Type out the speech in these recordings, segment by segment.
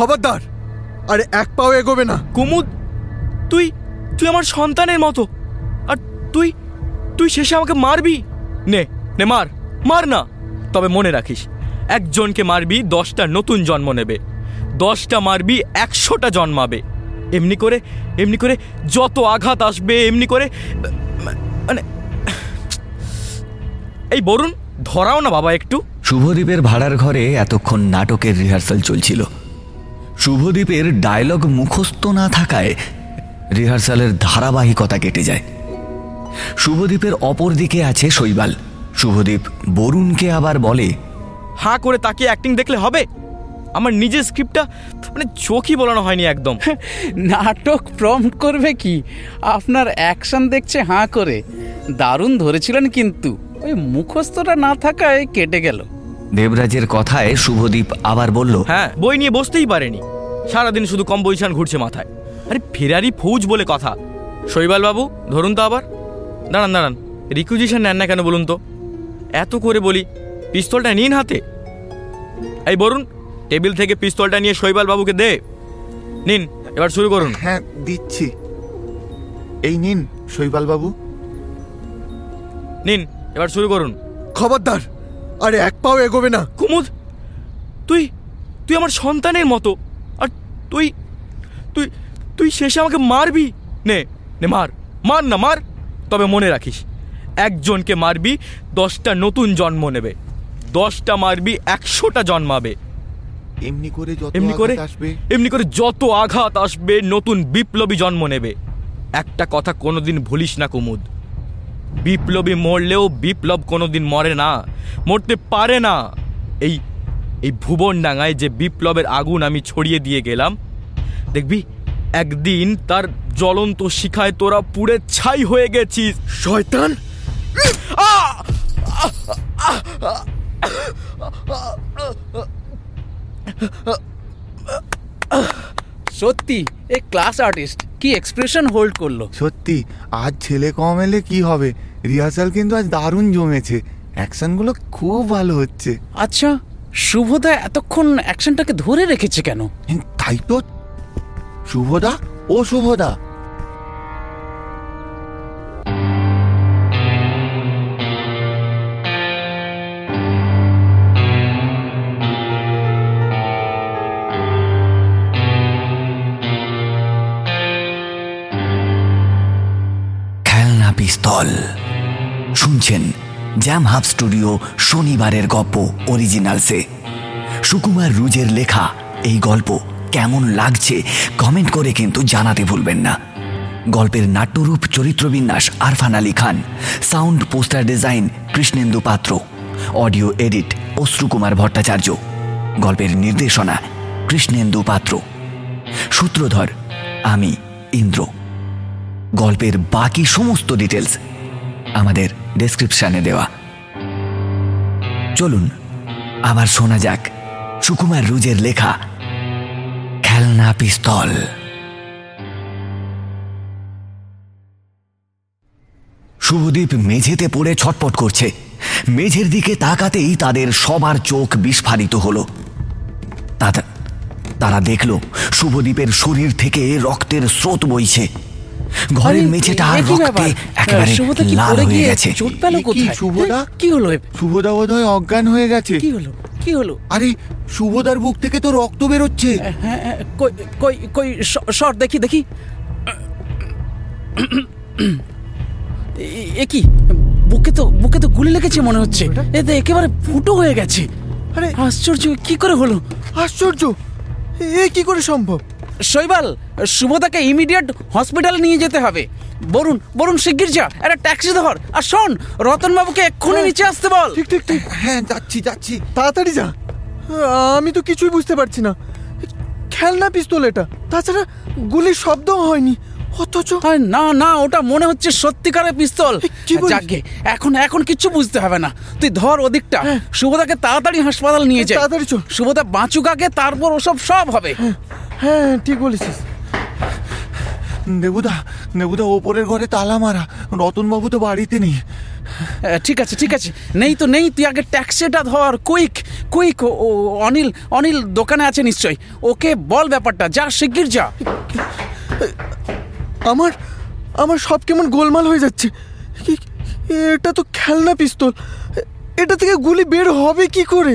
খবরদার। আরে এক পাও এগোবে না। কুমুদ তুই তুই আমার সন্তানের মতো। আর তুই তুই শেষে আমাকে মারবি? নে নে মার মার না। তবে মনে রাখিস একজনকে মারবি দশটা নতুন জন্ম নেবে। দশটা মারবি একশোটা জন্মাবে। এমনি করে এমনি করে যত আঘাত আসবে এমনি করে মানে এই বরুণ ধরাও না বাবা একটু। শুভদীপের ভাড়ার ঘরে এতক্ষণ নাটকের রিহার্সাল চলছিল। শুভদীপের ডায়লগ মুখস্থ না থাকায় রিহার্সালের ধারাবাহিকতা কেটে যায়। শুভদীপের অপর দিকে আছে শৈবাল। শুভদীপ বরুণকে আবার বলে হাঁ করে তাকে অ্যাক্টিং দেখলে হবে? আমার নিজের স্ক্রিপ্টটা মানে চোখই বলানো হয়নি একদম। নাটক প্রম্পট করবে কি? আপনার অ্যাকশন দেখছে হাঁ করে। দারুণ ধরেছিলেন কিন্তু। ওই মুখস্থটা না থাকায় কেটে গেল। দেবরাজের কথায় শুভদীপ আবার বলল হ্যাঁ বই নিয়ে বসতেই পারেনি। সারাদিন শুধু কম কম্পোজিশন ঘুরছে মাথায়। আরে ফেরারি ফৌজ বলে কথা। শৈবাল বাবু ধরুন তো আবার। দাঁড়ান দাঁড়ান রিকুইজিশন নেন না কেন বলুন তো? এত করে বলি পিস্তলটা নিন হাতে। এই বরুণ টেবিল থেকে পিস্তলটা নিয়ে শৈবাল বাবুকে দে। নিন এবার শুরু করুন। হ্যাঁ দিচ্ছি। এই নিন শৈবাল বাবু। নিন এবার শুরু করুন। খবরদার। আরে এক পাও এগোবে না। কুমুদ তুই তুই আমার সন্তানের মতো। আর তুই তুই তুই শেষে আমাকে মারবি? নে নে মার। মার না মার। তবে মনে রাখিস একজনকে মারবি দশটা নতুন জন্ম নেবে। দশটা মারবি একশোটা জন্মাবে। এমনি করে যত এমনি করে আসবে। এমনি করে যত আঘাত আসবে নতুন বিপ্লবী জন্ম নেবে। একটা কথা কোনোদিন ভুলিস না কুমুদ। বিপ্লবী মরলেও বিপ্লব কোনোদিন মরে না মরতে পারে না। এই এই ভুবনডাঙ্গায় যে বিপ্লবের আগুন আমি ছড়িয়ে দিয়ে গেলাম দেখবি একদিন তার জ্বলন্ত শিখায় তোরা পুড়ে ছাই হয়ে গেছিস। শয়তান! সত্যি এ ক্লাস আর্টিস্ট কি এক্সপ্রেশন হোল্ড করল? সত্যি আজ ছেলে কম এলে কি হবে? রিহার্সাল কিন্তু আজ দারুণ জমেছে। অ্যাকশনগুলো খুব ভালো হচ্ছে। আচ্ছা শুভদা এতক্ষণ অ্যাকশনটাকে ধরে রেখেছে কেন? তাই তো শুভদা ও শুভদা। পিস্তল শুনছেন জ্যাম হাব স্টুডিও শনিবারের গল্প অরিজিনালসে সুকুমার রুজের লেখা এই গল্প কেমন লাগছে কমেন্ট করে কিন্তু জানাতে ভুলবেন না। গল্পের নাট্যরূপ, চরিত্রবিন্যাস, Arfan Ali Khan sound poster design Krishnendu Patra audio edit অশ্রুকুমার Bhattacharya, গল্পের নির্দেশনা, কৃষ্ণেন্দু পাত্র। সূত্রধর, আমি, ইন্দ্র। গল্পের বাকি সমস্ত ডিটেলস আমাদের ডেসক্রিপশানে দেওয়া। চলুন, আবার শোনা যাক সুকুমার রুজের লেখা, খেলনা পিস্তল। শুভদীপ মেঝেতে পড়ে ছটপট করছে। মেঝের দিকে তাকাতেই তাদের সবার চোখ বিস্ফারিত হলো। তারা দেখল, শুভদীপের শরীর থেকে রক্তের স্রোত বইছে। ঘরের মেঝেটা আর কি রক্তে? একেবারে লাল হয়ে গেছে। চোট পেল কি, কোথায়? শুভদা? কি হলো? শুভদা বোধ হয় অজ্ঞান হয়ে গেছে। কি হলো? কি হলো? আরে শুভদার বুক থেকে তো রক্ত বেরোচ্ছে। হ্যাঁ হ্যাঁ, কই কই কই শ- শট দেখি দেখি। এ- এ কি? বুকে তো বুকে তো গুলি লেগেছে মনে হচ্ছে। এ তো একেবারে ফুটো হয়ে গেছে। আরে আশ্চর্য কি করে হলো? আশ্চর্য! এ কি করে সম্ভব? শৈবাল শুভদাকে ইমিডিয়েট হসপিটালে নিয়ে যেতে হবে। বরুণ বরুণ শিগগির যা একটা ট্যাক্সি ধর। আর শোন রতন বাবুকে এক্ষুনি নিচে আসতে বল। ঠিক ঠিক ঠিক। হ্যাঁ যাচ্ছি যাচ্ছি। তাড়াতাড়ি যা। আমি তো কিছুই বুঝতে পারছি না। খেলনা পিস্তল এটা। তাছাড়া গুলির শব্দও হয়নি। অথচ না না ওটা মনে হচ্ছে সত্যিকারের পিস্তল। যাকে এখন এখন কিচ্ছু বুঝতে হবে না। তুই ধর ওদিকটা। হ্যাঁ। শুভদাকে তাড়াতাড়ি হাসপাতাল নিয়ে যা তাড়াতাড়ি চল। শুভদা বাঁচুক আগে তারপর ওসব সব হবে। হ্যাঁ ঠিক বলেছিস। দেবুদা দেবুদা ওপরের ঘরে তালা মারা। রতনবাবু তো বাড়িতে নেই। ঠিক আছে ঠিক আছে। নেই তো নেই তুই আগে ট্যাক্সিটা ধর। কুইক কুইক ও অনিল অনিল দোকানে আছে নিশ্চয় ওকে বল ব্যাপারটা যা শিগগির যা। আমার আমার সব কেমন গোলমাল হয়ে যাচ্ছে। এটা তো খেলনা পিস্তল। এটা থেকে গুলি বের হবে কি করে?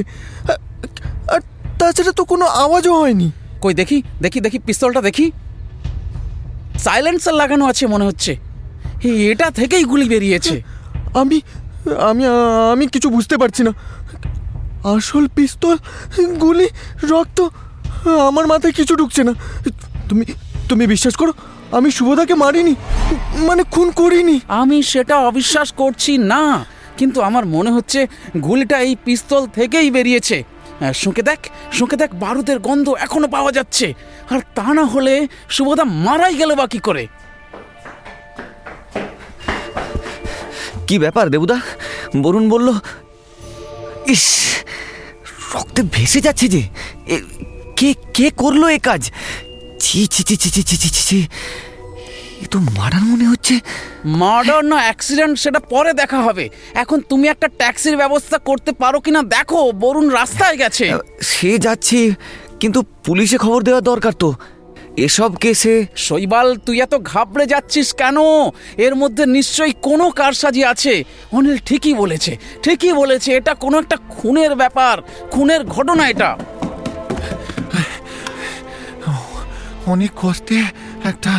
আর তাছাড়া তো কোনো আওয়াজও হয়নি। কই দেখি দেখি দেখি পিস্তলটা দেখি। সাইলেন্সার লাগানো আছে মনে হচ্ছে। এটা থেকেই গুলি বেরিয়েছে। আমি আমি আমি কিছু বুঝতে পারছি না। আসল পিস্তল গুলি রক্ত আমার মাথায় কিছু ঢুকছে না। তুমি তুমি বিশ্বাস করো আমি শুভদাকে মারিনি মানে খুন করিনি। আমি সেটা অবিশ্বাস করছি না কিন্তু আমার মনে হচ্ছে গুলিটা এই পিস্তল থেকেই বেরিয়েছে। শুঁকে দেখ শুঁকে দেখ, বারুদের গন্ধ এখনও পাওয়া যাচ্ছে। আর তা না হলে শুভদা মারাই গেল বা কি করে? কি ব্যাপার দেবুদা? বরুণ বলল, ইস, রক্তে ভেসে যাচ্ছে যে। কে কে করল এ কাজ? ছি ছি ছি ছি ছি ছি ছি ছি। এ তো মার্ডার মনে হচ্ছে। মার্ডার না অ্যাক্সিডেন্ট সেটা পরে দেখা হবে। এখন তুমি একটা ট্যাক্সির ব্যবস্থা করতে পারো কিনা দেখো বরুণ রাস্তায় গেছে। সে যাচ্ছি কিন্তু পুলিশে খবর দেওয়া দরকার তো। এসব কেসে শৈবাল তুই এত ঘাবড়ে যাচ্ছিস কেন? এর মধ্যে নিশ্চয়ই কোনো কারসাজি আছে। অনিল ঠিকই বলেছে ঠিকই বলেছে এটা কোনো একটা খুনের ব্যাপার খুনের ঘটনা এটা। অনেক কষ্টে একটা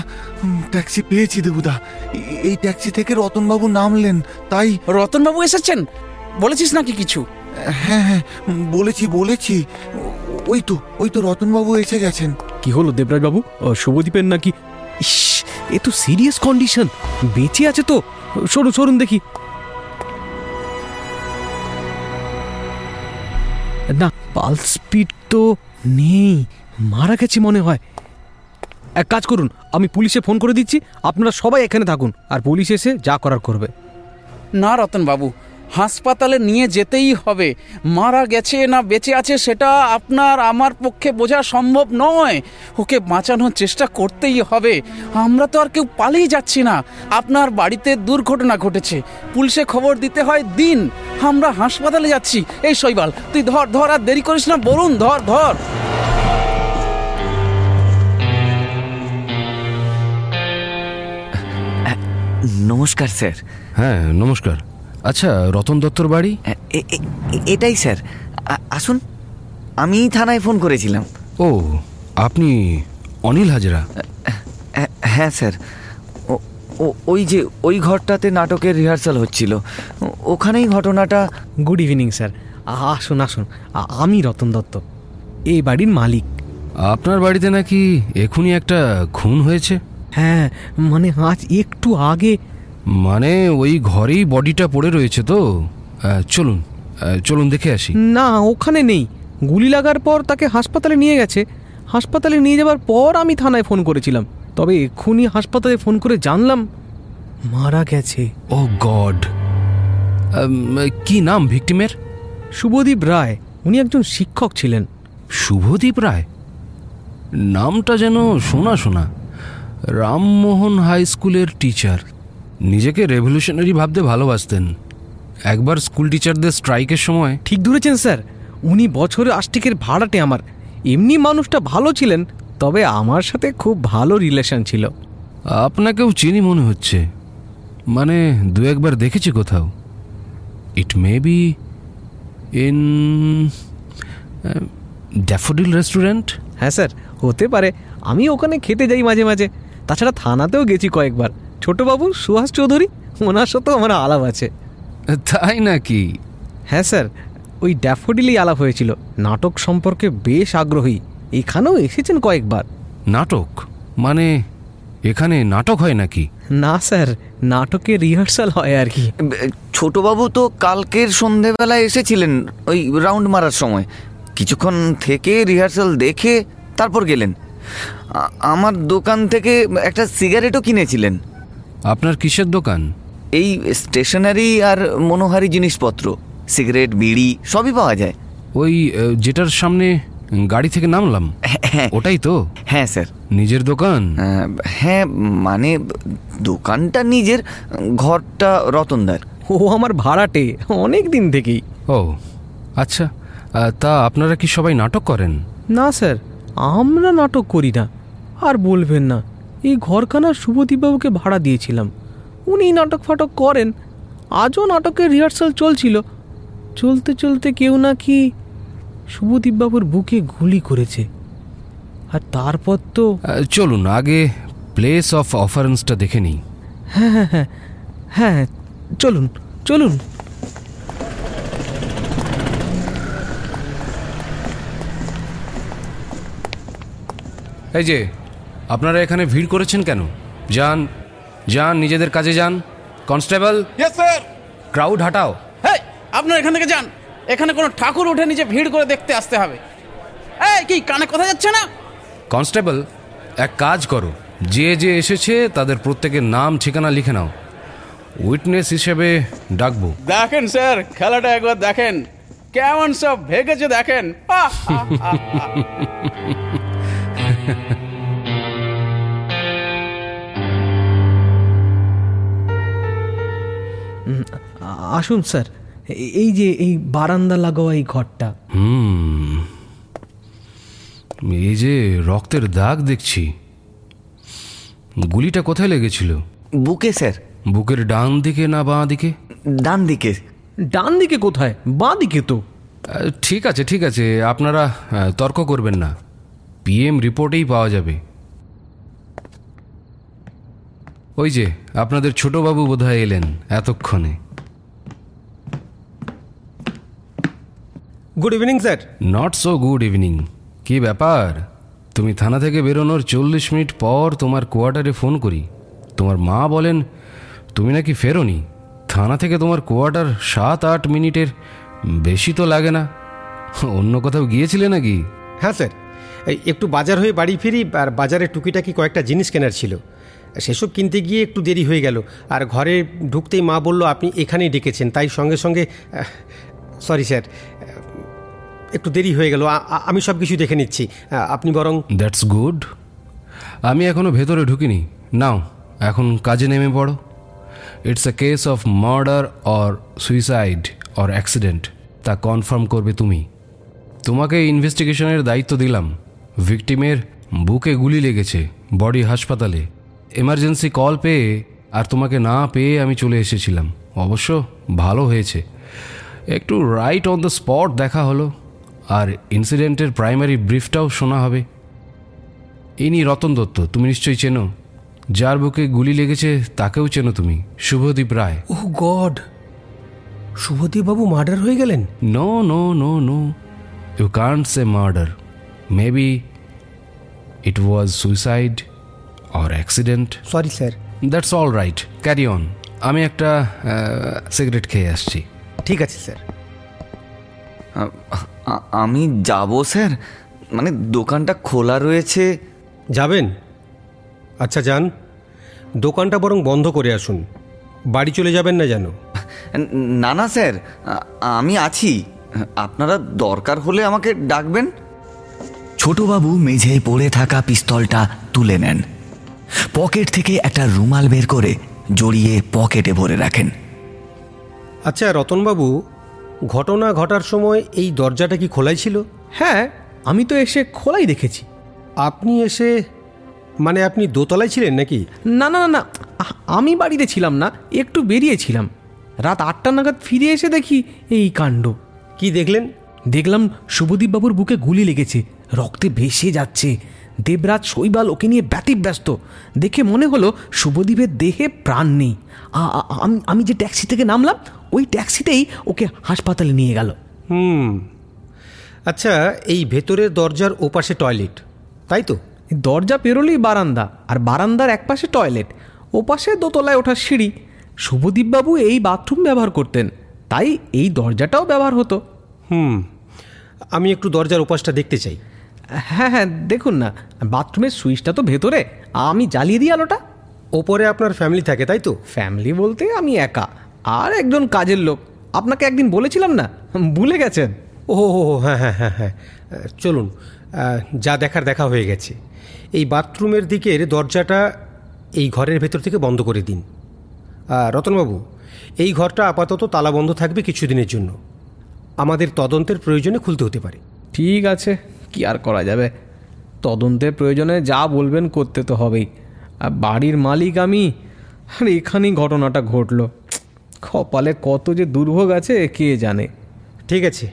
ট্যাক্সি পেয়েছি দেবুদা। এই ট্যাক্সি থেকে রতনবাবু নামলেন তাই রতনবাবু এসেছেন? বলেছিস নাকি কিছু? হ্যাঁ হ্যাঁ বলেছি বলেছি। ওই তো ওই তো রতনবাবু এসে গেছেন। কি হলো দেবরাজ বাবু ও, শুভদীপের নাকি ইস এ তো সিরিয়াস কন্ডিশন। বেঁচে আছে তো। সরুন সরুন দেখি। না পালস স্পিড তো নেই। মারা গেছে মনে হয়। এক কাজ করুন, আমি পুলিশে ফোন করে দিচ্ছি, আপনারা সবাই এখানে থাকুন, আর পুলিশ এসে যা করার করবে। না রতনবাবু হাসপাতালে নিয়ে যেতেই হবে। মারা গেছে না বেঁচে আছে সেটা আপনার আমার পক্ষে বোঝা সম্ভব নয়। ওকে বাঁচানোর চেষ্টা করতেই হবে। আমরা তো আর কেউ পালিয়ে যাচ্ছি না। আপনার বাড়িতে দুর্ঘটনা ঘটেছে। পুলিশে খবর দিতে হয় দিন। আমরা হাসপাতালে যাচ্ছি। এই শৈবাল, তুই ধর ধর, আর দেরি করিস না, বলুন, ধর ধর। নমস্কার স্যার। হ্যাঁ নমস্কার। আচ্ছা রতন দত্তর বাড়ি? এটাই স্যার। আসুন আমি থানায় ফোন করেছিলাম। ও আপনি অনিল হাজরা? হ্যাঁ- হ্যাঁ স্যার। ওই যে ওই ঘরটাতে নাটকের রিহার্সাল হচ্ছিল। ওখানেই ঘটনাটা গুড ইভিনিং স্যার। আসুন আসুন। আমি রতন দত্ত। এই বাড়ির মালিক। আপনার বাড়িতে নাকি এখনই একটা খুন হয়েছে? হ্যাঁ মানে আজ একটু আগে। মানে ওই ঘরেই বডিটা পড়ে রয়েছে তো? চলুন চলুন দেখে আসি। না ওখানে নেই। গুলি লাগার পর তাকে হাসপাতালে নিয়ে গেছে। হাসপাতালে নিয়ে যাওয়ার পর আমি থানায় ফোন করেছিলাম। তবে এক্ষুনি হাসপাতালে ফোন করে জানলাম মারা গেছে। Oh God. কি নাম ভিকটিমের? শুভদীপ রায়। উনি একজন শিক্ষক ছিলেন। শুভদীপ রায়? নামটা যেন শোনা শোনা। রামমোহন হাই স্কুলের টিচার। নিজেকে রেভলিউশনারি ভাবতে ভালোবাসতেন। একবার স্কুল টিচারদের স্ট্রাইকের সময় ঠিক ধরেছেন স্যার। উনি বছরে আষ্টিকের ভাড়াটে আমার। এমনি মানুষটা ভালো ছিলেন তবে আমার সাথে খুব ভালো রিলেশন ছিল। আপনাকেও চিনি মনে হচ্ছে। মানে দু একবার দেখেছি কোথাও। It may be in daffodil restaurant? হ্যাঁ স্যার হতে পারে। আমি ওখানে খেতে যাই মাঝে মাঝে। তাছাড়া থানাতেও গেছি কয়েকবার। ছোটবাবু সুভাষ চৌধুরী ওনার সাথেও আমার আলাপ আছে। তাই নাকি? হ্যাঁ স্যার ওই ড্যাফোডিলই আলাপ হয়েছিল। নাটক সম্পর্কে বেশ আগ্রহী। এখানেও এসেছেন কয়েকবার। নাটক? মানে এখানে নাটক হয় নাকি? না স্যার নাটকে রিহার্সাল হয় আর কি। ছোটবাবু তো কালকের সন্ধেবেলায় এসেছিলেন ওই রাউন্ড মারার সময়। কিছুক্ষণ থেকে রিহার্সাল দেখে তারপর গেলেন। আমার দোকান থেকে একটা সিগারেটও কিনেছিলেন। আপনার কিসের দোকান? এই স্টেশনারি আর মনোহারি জিনিসপত্র সিগারেট বিড়ি সবই পাওয়া যায়। ওই যেটার সামনে গাড়ি থেকে নামলাম। হ্যাঁ ওটাই তো? হ্যাঁ স্যার। নিজের দোকান? হ্যাঁ মানে দোকানটা নিজের ঘরটা রতনদার। ও আমার ভাড়াটে অনেক দিন থেকেই। ও আচ্ছা তা আপনারা কি সবাই নাটক করেন? না স্যার। আমরা নাটক করি না। আর বলবেন না এই ঘরখানা শুভদীপবাবুকে ভাড়া দিয়েছিলাম। উনি নাটক ফাটক করেন। আজও নাটকের রিহার্সাল চলছিল। চলতে চলতে কেউ নাকি শুভদীপবাবুর বুকে গুলি করেছে। আর তারপর তো চলুন আগে প্লেস অফ অফারেন্সটা দেখে নিই। হ্যাঁ হ্যাঁ হ্যাঁ হ্যাঁ চলুন চলুন। এই যে আপনারা এখানে ভিড় করেছেন কেন? যান যান নিজেদের কাজে যান। কনস্টেবল? স্যার ক্রাউড হাটাও। হ্যাঁ আপনার এখান থেকে যান। এখানে কোনো ঠাকুর উঠে নিচে ভিড় করে দেখতে আসতে হবে। এই কি কানে কথা যাচ্ছে না? কনস্টেবল এক কাজ করো। যে যে এসেছে তাদের প্রত্যেকের নাম ঠিকানা লিখে নাও। উইটনেস হিসেবে ডাকবো। দেখেন স্যার খেলাটা একবার দেখেন। কেমন সব ভেগেছে দেখেন। আসুন স্যার এই যে এই বারান্দা লাগোয়া এই ঘরটা। হুম এই যে রক্তের দাগ দেখছি। গুলিটা কোথায় লেগেছিল? বুকে স্যার। বুকের ডান দিকে না বাঁ দিকে? ডান দিকে। ডান দিকে কোথায়? বাঁ দিকে তো। ঠিক আছে ঠিক আছে আপনারা তর্ক করবেন না। পিএম রিপোর্টেই পাওয়া যাবে। ওই যে আপনাদের ছোটবাবু বোধহয় এলেন এতক্ষণে। Good evening sir not so good evening কি ব্যাপার? তুমি থানা থেকে বেরোনোর চল্লিশ মিনিট পর তোমার কোয়ার্টারে ফোন করি। তোমার মা বলেন তুমি নাকি ফেরোনি? থানা থেকে তোমার কোয়ার্টার সাত আট মিনিটের। বেশি তো লাগে না। অন্য কোথাও গিয়েছিলে নাকি? হ্যাঁ স্যার এই একটু বাজার হয়ে বাড়ি ফিরি আর বাজারে টুকিটাকি কয়েকটা জিনিস কেনার ছিল। সেসব কিনতে গিয়ে একটু দেরি হয়ে গেল। আর ঘরে ঢুকতেই মা বলল আপনি এখানেই ডেকেছেন। তাই সঙ্গে সঙ্গে সরি স্যার একটু দেরি হয়ে গেল আমি সব কিছু দেখে নিচ্ছি। আপনি বরং দ্যাটস গুড আমি এখনও ভেতরে ঢুকিনি। নাও, এখন কাজে নেমে পড়ো। It's a case of murder or suicide or accident তা কনফার্ম করবে তুমি। তোমাকে ইনভেস্টিগেশনের দায়িত্ব দিলাম। ভিকটিমের বুকে গুলি লেগেছে বডি হাসপাতালে। এমার্জেন্সি কল পেয়ে আর তোমাকে না পেয়ে আমি চলে এসেছিলাম। অবশ্য ভালো হয়েছে। একটু রাইট অন দ্য স্পট দেখা হলো। আর ইনসিডেন্টের প্রাইমারি ব্রিফটাও শোনা হবে। ইনি রতন দত্ত তুমি নিশ্চয়ই চেনো? যার বুকে গুলি লেগেছে তাকেও চেনো তুমি শুভদীপ রায়। Oh god! শুভদীপবাবু মার্ডার হয়ে গেলেন? No no no no you can't say murder maybe it was suicide or accident sorry sir that's all right carry on আমি একটা সিগারেট খেয়ে আসছি। ঠিক আছে স্যার আমি যাব স্যার। মানে দোকানটা খোলা রয়েছে। যাবেন? আচ্ছা যান। দোকানটা বরং বন্ধ করে আসুন। বাড়ি চলে যাবেন না যেন? না না স্যার। আমি আছি। আপনারা দরকার হলে আমাকে ডাকবেন। ছোটবাবু মেঝেয় পড়ে থাকা পিস্তলটা তুলে নেন। পকেট থেকে একটা রুমাল বের করে জড়িয়ে পকেটে ভরে রাখেন। আচ্ছা রতনবাবু ঘটনা ঘটার সময় এই দরজাটা কি খোলাই ছিল? হ্যাঁ আমি তো এসে খোলাই দেখেছি। আপনি এসে মানে আপনি দোতলায় ছিলেন নাকি? না না না না আমি বাড়িতে ছিলাম না একটু বেরিয়েছিলাম। রাত আটটা নাগাদ ফিরে এসে দেখি এই কাণ্ড। কি দেখলেন? দেখলাম শুভদীপবাবুর বুকে গুলি লেগেছে রক্তে ভেসে যাচ্ছে। দেবরাজ শৈবাল ওকে নিয়ে ব্যতিব্যস্ত। দেখে মনে হলো শুভদীপের দেহে প্রাণ নেই। আমি আমি যে ট্যাক্সি থেকে নামলাম ওই ট্যাক্সিতেই ওকে হাসপাতালে নিয়ে গেল। হুম। আচ্ছা এই ভেতরের দরজার ওপাশে টয়লেট তাই তো? দরজা পেরোলেই বারান্দা আর বারান্দার একপাশে টয়লেট ওপাশে দোতলায় ওঠার সিঁড়ি। শুভদীপবাবু এই বাথরুম ব্যবহার করতেন তাই এই দরজাটাও ব্যবহার হতো। হুম। আমি একটু দরজার ওপাশটা দেখতে চাই। হ্যাঁ হ্যাঁ দেখুন না বাথরুমের সুইচটা তো ভেতরে আমি জ্বালিয়ে দিই আলোটা। ওপরে আপনার ফ্যামিলি থাকে তাই তো? ফ্যামিলি বলতে আমি একা আর একজন কাজের লোক। আপনাকে একদিন বলেছিলাম না? ভুলে গেছেন? ও হো হো, হ্যাঁ হ্যাঁ হ্যাঁ হ্যাঁ। চলুন যা দেখার দেখা হয়ে গেছে। এই বাথরুমের দিকের দরজাটা এই ঘরের ভেতর থেকে বন্ধ করে দিন। রতনবাবু এই ঘরটা আপাতত তালাবন্ধ থাকবে কিছুদিনের জন্য। আমাদের তদন্তের প্রয়োজনে খুলতে হতে পারে। ঠিক আছে কি আর করা যাবে? তদন্তের প্রয়োজনে যা বলবেন করতে তো হবেই। আর বাড়ির মালিক আমি? আর এখানেই ঘটনাটা ঘটলো। কপালে কত যে দুর্ভোগ আছে কে জানে? ঠিক আছে।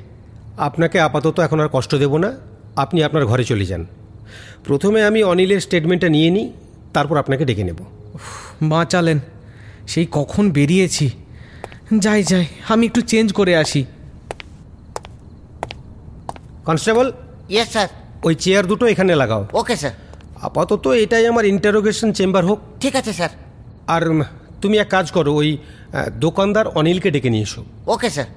আপনাকে আপাতত এখন আর কষ্ট দেব না। আপনি আপনার ঘরে চলে যান। প্রথমে আমি অনিলের স্টেটমেন্টটা নিয়ে নিই তারপর আপনাকে ডেকে নেব। বাঁচালেন। সেই কখন বেরিয়েছি? যাই যাই আমি একটু চেঞ্জ করে আসি। কনস্টেবল? ইয়েস স্যার ওই চেয়ার দুটো এখানে লাগাও। ওকে স্যার আপাতত এটাই আমার ইন্টারোগেশন চেম্বার হোক। ঠিক আছে স্যার। আর তুমি এক কাজ করো ওই দোকানদার অনিলকে ডেকে নিয়ে এসো। ওকে স্যার।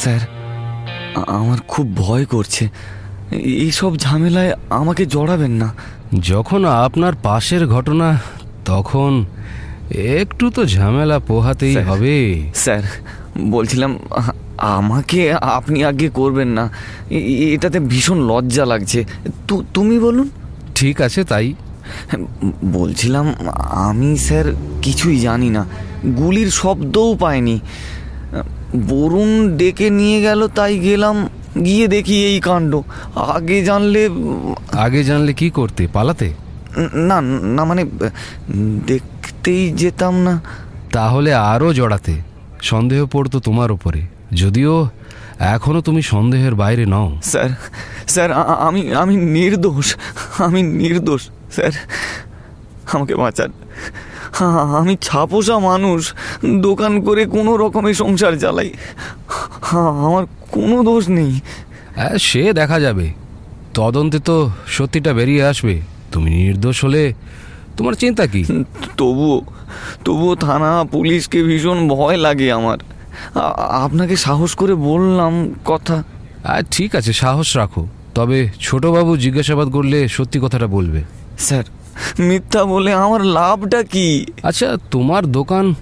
স্যার আমার খুব ভয় করছে। এইসব ঝামেলায় আমাকে জড়াবেন না। যখন আপনার পাশের ঘটনা তখন একটু তো ঝামেলা পোহাতেই হবে। স্যার বলছিলাম আমাকে আপনি আগে করবেন না। এটাতে ভীষণ লজ্জা লাগছে। তু- তুমি বলুন। ঠিক আছে তাই। বলছিলাম আমি স্যার কিছুই জানি না। গুলির শব্দও পাইনি। বরুণ ডেকে নিয়ে গেল তাই গেলাম গিয়ে দেখি এই কাণ্ড। আগে জানলে আগে জানলে কি করতে পালাতে? না না মানে দেখতেই যেতাম না। তাহলে আরও জড়াতে। সন্দেহ পড়তো তোমার উপরে। যদিও এখনও তুমি সন্দেহের বাইরে নও। স্যার স্যার আমি আমি নির্দোষ আমি নির্দোষ স্যার। আমাকে বাঁচান। আমি ছাপোষা মানুষ দোকান করে কোনো রকমে সংসার চালাই। আমার কোনো দোষ নেই। সে দেখা যাবে। তদন্তে তো সত্যিটা বেরিয়ে আসবে। তুমি নির্দোষ হলে তোমার চিন্তা কি? তবুও তবুও থানা পুলিশকে ভীষণ ভয় লাগে আমার। আপনাকে সাহস করে বললাম কথা। ঠিক আছে সাহস রাখো। তবে ছোটবাবু জিজ্ঞাসাবাদ করলে সত্যি কথাটা বলবে। স্যার মিথ্যা বলে আমার লাভটা কি? আচ্ছা তোমার দোকান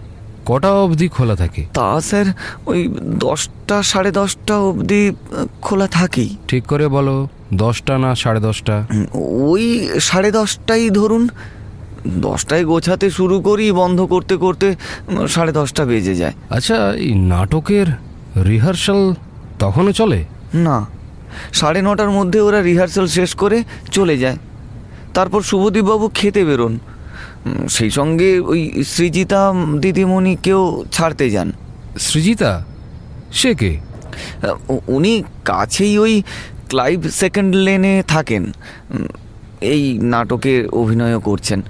কটা অবধি খোলা থাকে? তা স্যার ওই দশটা সাড়ে দশটা অবধি খোলা থাকেই। ঠিক করে বলো দশটা না সাড়ে দশটা? ওই সাড়ে দশটাই ধরুন। দশটায় গোছাতে শুরু করি বন্ধ করতে করতে সাড়ে দশটা বেজে যায়। আচ্ছা এই নাটকের রিহার্সাল তখনও চলে? না সাড়ে নটার মধ্যে ওরা রিহার্সাল শেষ করে চলে যায়। তারপর শুভদীপবাবু খেতে বেরোন। সেই সঙ্গে ওই সৃজিতা দিদিমণিকেও ছাড়তে যান। সৃজিতা? সে কে? উনি কাছেই ওই ক্লাইভ সেকেন্ড লেনে থাকেন। এই নাটকে অভিনয়ও করছেন।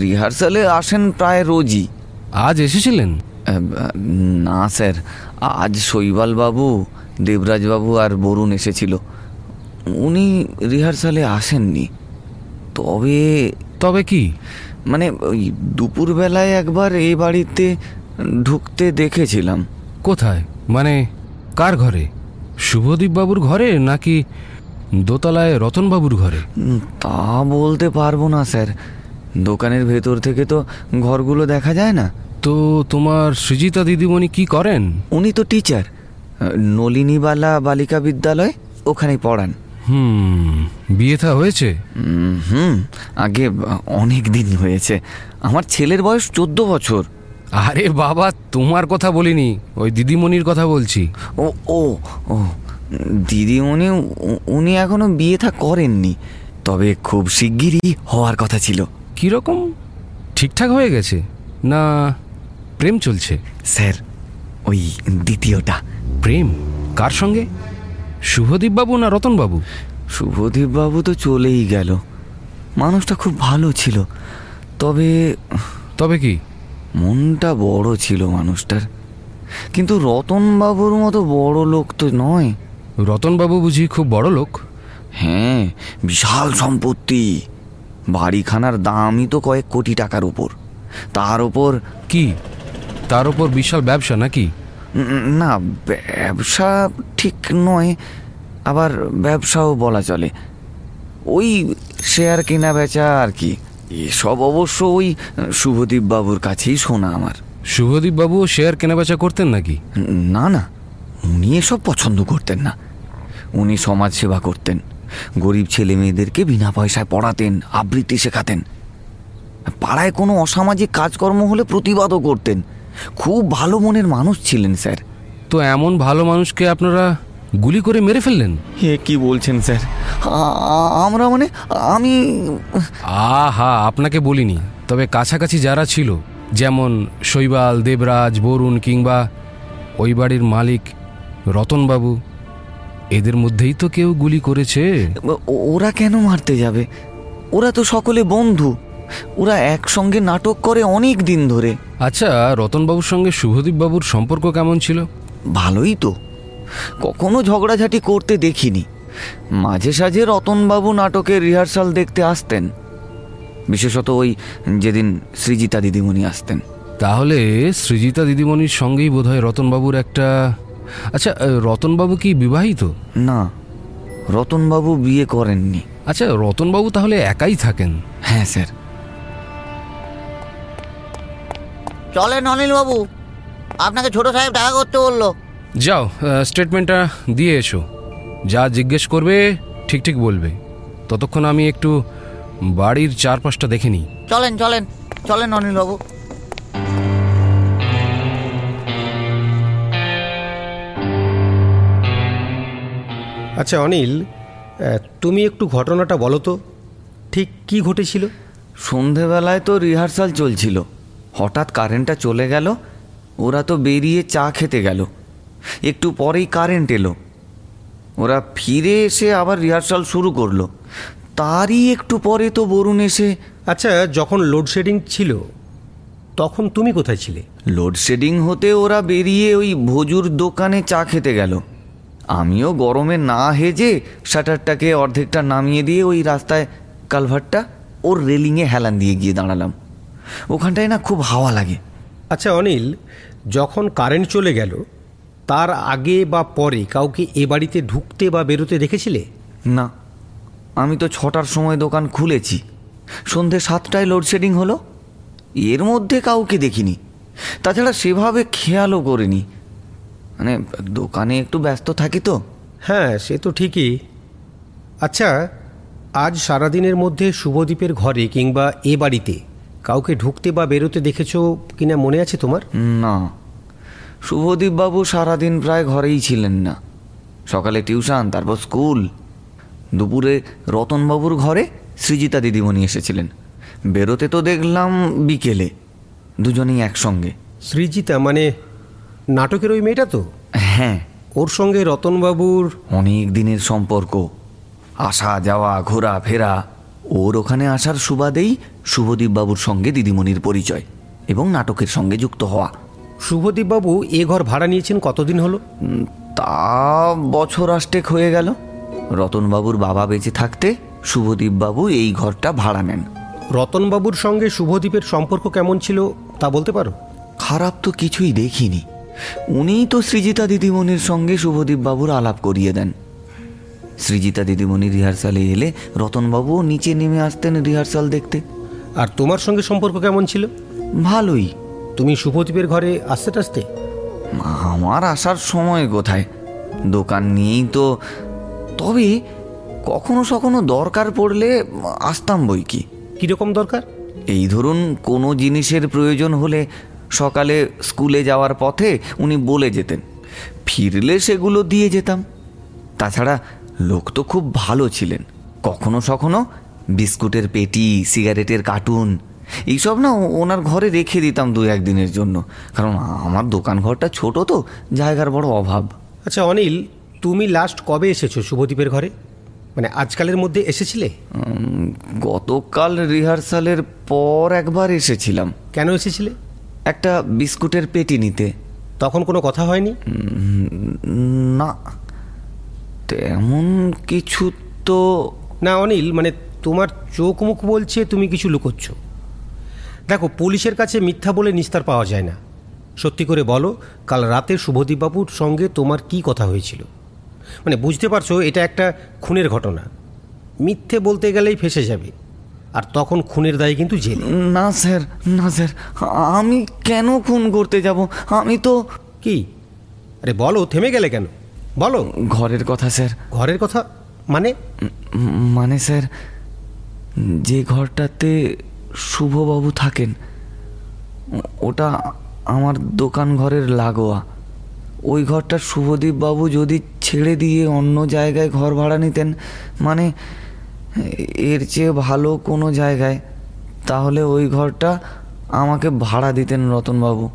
রিহার্সালে আসেন প্রায় রোজই। আজ এসেছিলেন? না স্যার। আজ শৈবাল বাবু দেবরাজ বাবু আর বরুণ এসেছিল। উনি রিহার্সালে আসেননি। তবে তবে কি? মানে ওই দুপুরবেলায় একবার এই বাড়িতে ঢুকতে দেখেছিলাম। কোথায়? মানে কার ঘরে? শুভদীপ বাবুর ঘরে নাকি দোতলায় রতনবাবুর ঘরে? তা বলতে পারব না স্যার। দোকানের ভেতর থেকে তো ঘরগুলো দেখা যায় না। তো তোমার সৃজিতা দিদিমণি কি করেন? উনি তো টিচার। নলিনীবালা বালিকা বিদ্যালয় ওখানেই পড়ান। হুম বিয়ে থা হয়েছে? হুম আগে অনেক দিন হয়েছে। আমার ছেলের বয়স চোদ্দ বছর। আরে বাবা তোমার কথা বলিনি ওই দিদিমণির কথা বলছি। ও ও ও দিদিমণি উনি এখনও বিয়ে থা করেননি। তবে খুব শিগগিরই হওয়ার কথা ছিল। কীরকম? ঠিকঠাক হয়ে গেছে? না প্রেম চলছে। স্যার ওই দ্বিতীয়টা। প্রেম? কার সঙ্গে? শুভদীপ বাবু না রতন বাবু শুভদীপ বাবু তো চলেই গেল। মানুষটা খুব ভালো ছিল। তবে তবে কি? মনটা বড় ছিল মানুষটার। কিন্তু রতন বাবুর মতো বড় লোক তো নয়। রতন বাবু বুঝি খুব বড় লোক? হ্যাঁ বিশাল সম্পত্তি। বাড়িখানার দামই তো কয়েক কোটি টাকার উপর। তার ওপর কি? তার ওপর বিশাল ব্যবসা নাকি? না ব্যবসা ঠিক নয় আবার ব্যবসাও বলা চলে। ওই শেয়ার কেনা বেচা আর কি এসব অবশ্য ওই শুভদীপ বাবুর কাছেই শোনা আমার। শুভদীপ বাবুও শেয়ার কেনাবেচা করতেন নাকি? না না উনি এসব পছন্দ করতেন না। উনি সমাজ সেবা করতেন। গরিব ছেলে মেয়েদেরকে বিনা পয়সায় পড়াতেন আবৃত্তি শেখাতেন। পাড়ায় কোনো অসামাজিক কাজকর্ম হলে প্রতিবাদও করতেন। খুব ভালো মনের মানুষ ছিলেন স্যার। তো এমন ভালো মানুষকে আপনারা গুলি করে মেরে ফেললেন? এ কি বলছেন স্যার? আমরা মানে আমি আহা আপনাকে বলিনি। তবে কাছাকাছি যারা ছিল যেমন শৈবাল দেবরাজ বরুণ কিংবা ওই বাড়ির মালিক রতনবাবু এদের মধ্যেই তো কেউ গুলি করেছে। ওরা কেন মারতে যাবে? ওরা তো সকলে বন্ধু। ওরা একসঙ্গে নাটক করে অনেক দিন ধরে। আচ্ছা রতনবাবুর সঙ্গে শুভদীপ বাবুর সম্পর্ক কেমন ছিল? ভালোই তো। কখনো ঝগড়াঝাটি করতে দেখিনি। মাঝে সাঝে রতনবাবু নাটকের রিহার্সাল দেখতে আসতেন। বিশেষত ওই যেদিন সৃজিতা দিদিমণি আসতেন। তাহলে সৃজিতা দিদিমণির সঙ্গেই বোধহয় রতনবাবুর একটা আচ্ছা রতনবাবু কি বিবাহিত? না রতনবাবু বিয়ে করেননি। আচ্ছা রতনবাবু তাহলে একাই থাকেন? হ্যাঁ স্যার। চলেন অনিল বাবু আপনাকে ছোট সাহেব দেখা করতে বলল। যাও স্টেটমেন্টটা দিয়ে এসো। যা জিজ্ঞেস করবে ঠিক ঠিক বলবে। ততক্ষণ আমি একটু বাড়ির চারপাশটা দেখে নিই। চলেন চলেন চলেন অনিল আচ্ছা অনিল তুমি একটু ঘটনাটা বলো তো। ঠিক কি ঘটেছিল? সন্ধেবেলায় তো রিহার্সাল চলছিল। হঠাৎ কারেন্টটা চলে গেল ওরা তো বেরিয়ে চা খেতে গেল। একটু পরেই কারেন্ট এলো। ওরা ফিরে এসে আবার রিহার্সাল শুরু করল। তারই একটু পরে তো বরুণ এসে আচ্ছা যখন লোডশেডিং ছিল তখন তুমি কোথায় ছিলে? লোডশেডিং হতে ওরা বেরিয়ে ওই ভজুর দোকানে চা খেতে গেল। আমিও গরমে না হেজে শাটারটাকে অর্ধেকটা নামিয়ে দিয়ে ওই রাস্তায় কালভারটা ওর রেলিংয়ে হেলান দিয়ে গিয়ে দাঁড়ালাম। ওখানটায় না খুব হাওয়া লাগে। আচ্ছা অনিল যখন কারেন্ট চলে গেল তার আগে বা পরে কাউকে এ বাড়িতে ঢুকতে বা বেরোতে দেখেছিলে? না। আমি তো ছটার সময় দোকান খুলেছি। সন্ধে সাতটায় লোডশেডিং হলো। এর মধ্যে কাউকে দেখিনি। তাছাড়া সেভাবে খেয়ালও করিনি। মানে দোকানে একটু ব্যস্ত থাকি তো। হ্যাঁ সে তো ঠিকই। আচ্ছা আজ সারাদিনের মধ্যে শুভদীপের ঘরে কিংবা এ বাড়িতে কাউকে ঢুকতে বা বেরোতে দেখেছ কিনা মনে আছে তোমার? না। শুভদীপবাবু সারাদিন প্রায় ঘরেই ছিলেন না। সকালে টিউশন তারপর স্কুল। দুপুরে রতনবাবুর ঘরে সৃজিতা দিদিমণি এসেছিলেন। বেরোতে তো দেখলাম বিকেলে। দুজনেই একসঙ্গে। সৃজিতা মানে নাটকের ওই মেয়েটা তো? হ্যাঁ। ওর সঙ্গে রতনবাবুর অনেক দিনের সম্পর্ক। আসা যাওয়া ঘোরা ফেরা। ওর ওখানে আসার সুবাদেই শুভদীপবাবুর সঙ্গে দিদিমণির পরিচয় এবং নাটকের সঙ্গে যুক্ত হওয়া। শুভদীপবাবু এ ঘর ভাড়া নিয়েছেন কতদিন হলো? তা বছর আষ্টেক হয়ে গেল। রতনবাবুর বাবা বেঁচে থাকতে শুভদীপবাবু এই ঘরটা ভাড়া নেন। রতনবাবুর সঙ্গে শুভদীপের সম্পর্ক কেমন ছিল তা বলতে পারো? খারাপ তো কিছুই দেখিনি। উনিই তো সৃজিতা দিদিমণির সঙ্গে শুভদীপবাবুর আলাপ করিয়ে দেন। সৃজিতা দিদিমণি রিহার্সালে এলে রতনবাবুও নিচে নেমে আসতেন রিহার্সাল দেখতে। আর তোমার সঙ্গে সম্পর্ক কেমন ছিল? ভালোই। তুমি শুভদীপের ঘরে আসতে টাসতে? আমার আসার সময় কোথায়? দোকান নিয়েই তো। তবে কখনো সখনো দরকার পড়লে আসতাম বই কি? কীরকম দরকার? এই ধরুন কোনো জিনিসের প্রয়োজন হলে সকালে স্কুলে যাওয়ার পথে উনি বলে যেতেন ফিরলে সেগুলো দিয়ে যেতাম। তাছাড়া লোক তো খুব ভালো ছিলেন কখনো সখনো বিস্কুটের পেটি সিগারেটের কার্টুন এইসব না ওনার ঘরে রেখে দিতাম দু একদিনের জন্য কারণ আমার দোকান ঘরটা ছোট তো জায়গার বড় অভাব। আচ্ছা অনিল তুমি লাস্ট কবে এসেছ শুভদীপের ঘরে? মানে আজকালের মধ্যে এসেছিলে? গতকাল রিহার্সালের পর একবার এসেছিলাম। কেন এসেছিলে? একটা বিস্কুটের পেটি নিতে। তখন কোনো কথা হয়নি? না। তেমন কিছু তো না অনিল মানে তোমার চোখ মুখ বলছে তুমি কিছু লুকোচ্ছ। দেখো পুলিশের কাছে মিথ্যা বলে নিস্তার পাওয়া যায় না। সত্যি করে বলো কাল রাতে শুভদীপবাবুর সঙ্গে তোমার কি কথা হয়েছিল? মানে বুঝতে পারছ এটা একটা খুনের ঘটনা। মিথ্যে বলতে গেলেই ফেসে যাবে। আর তখন খুনের দায় কিন্তু জেলে। না স্যার না স্যার আমি কেন খুন করতে যাব? আমি তো কি? আরে বলো থেমে গেলে কেন? বলো। ঘরের কথা স্যার। ঘরের কথা? মানে? মানে স্যার যে ঘরটাতে শুভবাবু থাকেন ওটা আমার দোকান ঘরের লাগোয়া। ওই ঘরটা শুভদীপ বাবু যদি ছেড়ে দিয়ে অন্য জায়গায় ঘর ভাড়া নিতেন মানে এর চেয়ে ভালো কোনো জায়গায় তাহলে ওই ঘরটা আমাকে ভাড়া দিতেন রতনবাবু।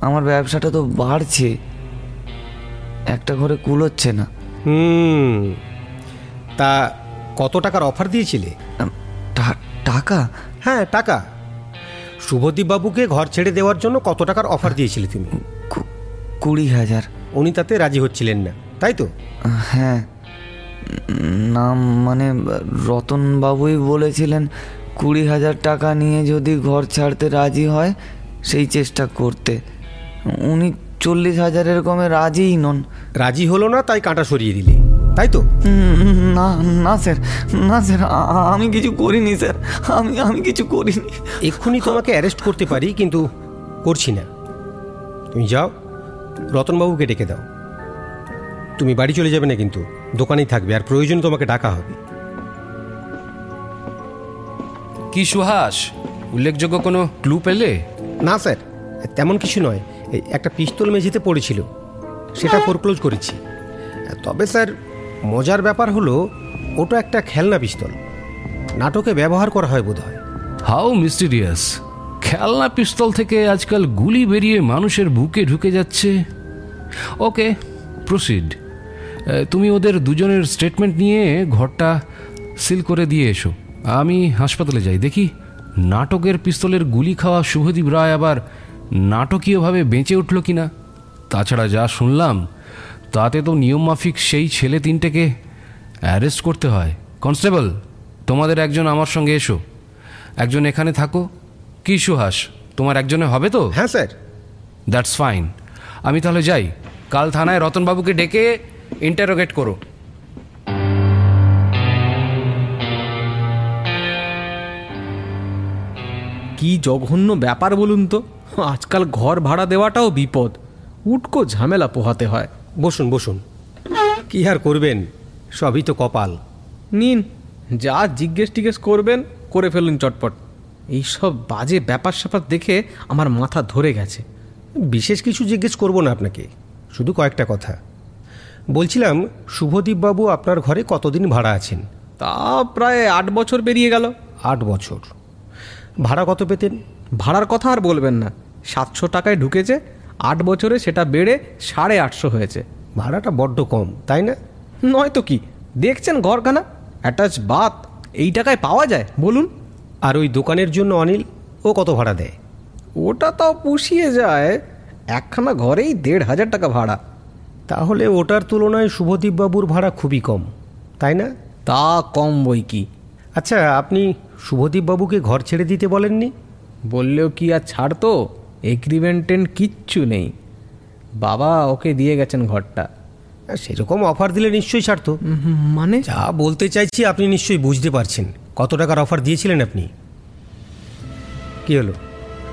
আমার ব্যবসাটা তো বাড়ছে। একটা ঘরে কুলোচ্ছে না। হুম তা কত টাকার অফার দিয়েছিলে? টাকা? হ্যাঁ টাকা। শুভদীপ বাবুকে ঘর ছেড়ে দেওয়ার জন্য কত টাকার অফার দিয়েছিলে তুমি? কুড়ি হাজার। উনি তাতে রাজি হচ্ছিলেন না তাই তো? হ্যাঁ। না মানে রতনবাবুই বলেছিলেন কুড়ি হাজার টাকা নিয়ে যদি ঘর ছাড়তে রাজি হয় সেই চেষ্টা করতে। উনি চল্লিশ হাজারের কমে রাজিই নন। রাজি হলো না তাই কাঁটা সরিয়ে দিলে। তাই তো? না না স্যার না স্যার আমি কিছু করিনি স্যার আমি আমি কিছু করিনি। এক্ষুনি তোমাকে অ্যারেস্ট করতে পারি কিন্তু করছি না। তুমি যাও রতনবাবুকে ডেকে দাও। তুমি বাড়ি চলে যাবে না কিন্তু। দোকানেই থাকবে আর প্রয়োজন তোমাকে ডাকা হবে। কি সুহাস? উল্লেখযোগ্য কোনো ক্লু পেলে? না স্যার তেমন কিছু নয়। এই একটা পিস্তল মেঝেতে পড়েছিল। সেটা ফোরক্লোজ করেছি। তবে স্যার মজার ব্যাপার হলো ওটা একটা খেলনা পিস্তল। নাটকে ব্যবহার করা হয় বোধ হয় হাউ মিস্টিরিয়াস। খেলনা পিস্তল থেকে আজকাল গুলি বেরিয়ে মানুষের বুকে ঢুকে যাচ্ছে। Okay proceed. তুমি ওদের দুজনের স্টেটমেন্ট নিয়ে ঘরটা সিল করে দিয়ে এসো। আমি হাসপাতালে যাই। দেখি নাটকের পিস্তলের গুলি খাওয়া শুভদীপ রায় আবার নাটকীয়ভাবে বেঁচে উঠল কি না তাছাড়া যা শুনলাম তাতে তো নিয়মমাফিক সেই ছেলে তিনটেকে অ্যারেস্ট করতে হয়। কনস্টেবল তোমাদের একজন আমার সঙ্গে এসো। একজন এখানে থাকো। কি সুহাস তোমার একজনে হবে তো? হ্যাঁ স্যার। দ্যাটস ফাইন আমি তাহলে যাই। কাল থানায় রতনবাবুকে ডেকে ইন্টারোগেট করো। কি জঘন্য ব্যাপার বলুন তো? আজকাল ঘর ভাড়া দেওয়াটাও বিপদ। উটকো ঝামেলা পোহাতে হয়। বসুন বসুন। কি আর করবেন? সবই তো কপাল। নিন যা জিজ্ঞেস টিজ্ঞেস করবেন করে ফেলুন চটপট। এইসব বাজে ব্যাপার স্যাপার দেখে আমার মাথা ধরে গেছে। বিশেষ কিছু জিজ্ঞেস করব না আপনাকে। শুধু কয়েকটা কথা। বলছিলাম শুভদীপবাবু আপনার ঘরে কতদিন ভাড়া আছেন? তা প্রায় আট বছর বেরিয়ে গেল। আট বছর। ভাড়া কত পেতেন? ভাড়ার কথা আর বলবেন না। সাতশো টাকায় ঢুকেছে আট বছরে সেটা বেড়ে সাড়ে আটশো হয়েছে। ভাড়াটা বড্ড কম তাই না? নয়তো কি? দেখছেন ঘরখানা? অ্যাটাচ বাত এই টাকায় পাওয়া যায় বলুন। আর ওই দোকানের জন্য অনিল ও কত ভাড়া দেয়? ওটা তাও পুষিয়ে যায় একখানা ঘরেই দেড় হাজার টাকা ভাড়া। তাহলে ওটার তুলনায় শুভদীপবাবুর ভাড়া খুবই কম তাই না? তা কম বই কি? আচ্ছা আপনি শুভদীপবাবুকে ঘর ছেড়ে দিতে বলেননি? বললেও কি আর ছাড়তো এগ্রিমেন্টেন কিচ্ছু নেই। বাবা ওকে দিয়ে গেছেন ঘরটা। সেরকম অফার দিলে নিশ্চয়ই ছাড়তো মানে? যা বলতে চাইছি আপনি নিশ্চয়ই বুঝতে পারছেন। কত টাকার অফার দিয়েছিলেন আপনি? কি হলো?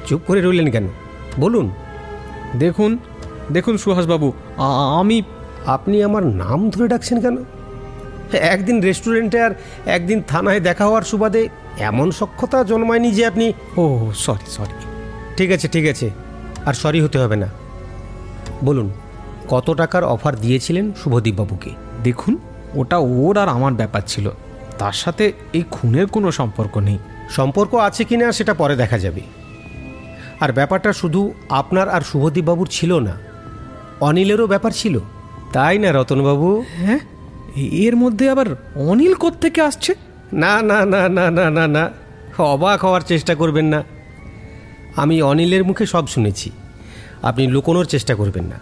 চুপ করে রইলেন কেন? বলুন। দেখুন দেখুন সুহাসবাবু আমি আপনি আমার নাম ধরে ডাকছেন কেন? একদিন রেস্টুরেন্টে আর একদিন থানায় দেখা হওয়ার সুবাদে এমন সক্ষতা জন্মায়নি যে আপনি ও সরি সরি। ঠিক আছে ঠিক আছে আর সরি হতে হবে না। বলুন কত টাকার অফার দিয়েছিলেন শুভদীপবাবুকে? দেখুন ওটা ওর আর আমার ব্যাপার ছিল। তার সাথে এই খুনের কোনো সম্পর্ক নেই। সম্পর্ক আছে কি না সেটা পরে দেখা যাবে। আর ব্যাপারটা শুধু আপনার আর শুভদীপবাবুর ছিল না। অনিলেরও ব্যাপার ছিল। তাই না রতনবাবু? হ্যাঁ? এর মধ্যে আবার অনিল থেকে আসছে? না না না না না না না। অবাক হওয়ার চেষ্টা করবেন না। আমি অনিলের মুখে সব শুনেছি। আপনি লুকোনোর চেষ্টা করবেন না।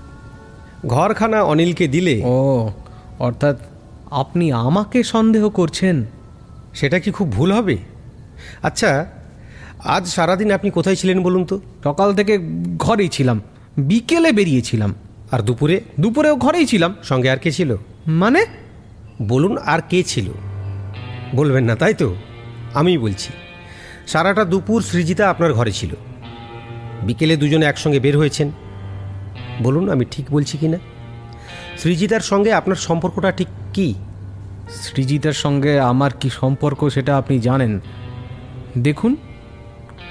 ঘরখানা অনিলকে দিলে ও অর্থাৎ আপনি আমাকে সন্দেহ করছেন? সেটা কি খুব ভুল হবে? আচ্ছা আজ সারাদিন আপনি কোথায় ছিলেন বলুন তো? সকাল থেকে ঘরেই ছিলাম। বিকেলে বেরিয়েছিলাম। আর দুপুরে দুপুরেও ঘরেই ছিলাম সঙ্গে আর কে ছিল? মানে? বলুন আর কে ছিল? বলবেন না তাই তো? আমি বলছি। সারাটা দুপুর সৃজিতা আপনার ঘরে ছিল। বিকেলে দুজনে একসঙ্গে বের হয়েছেন। বলুন আমি ঠিক বলছি কি না সৃজিতার সঙ্গে আপনার সম্পর্কটা ঠিক কি? সৃজিতার সঙ্গে আমার কি সম্পর্ক সেটা আপনি জানেন? দেখুন।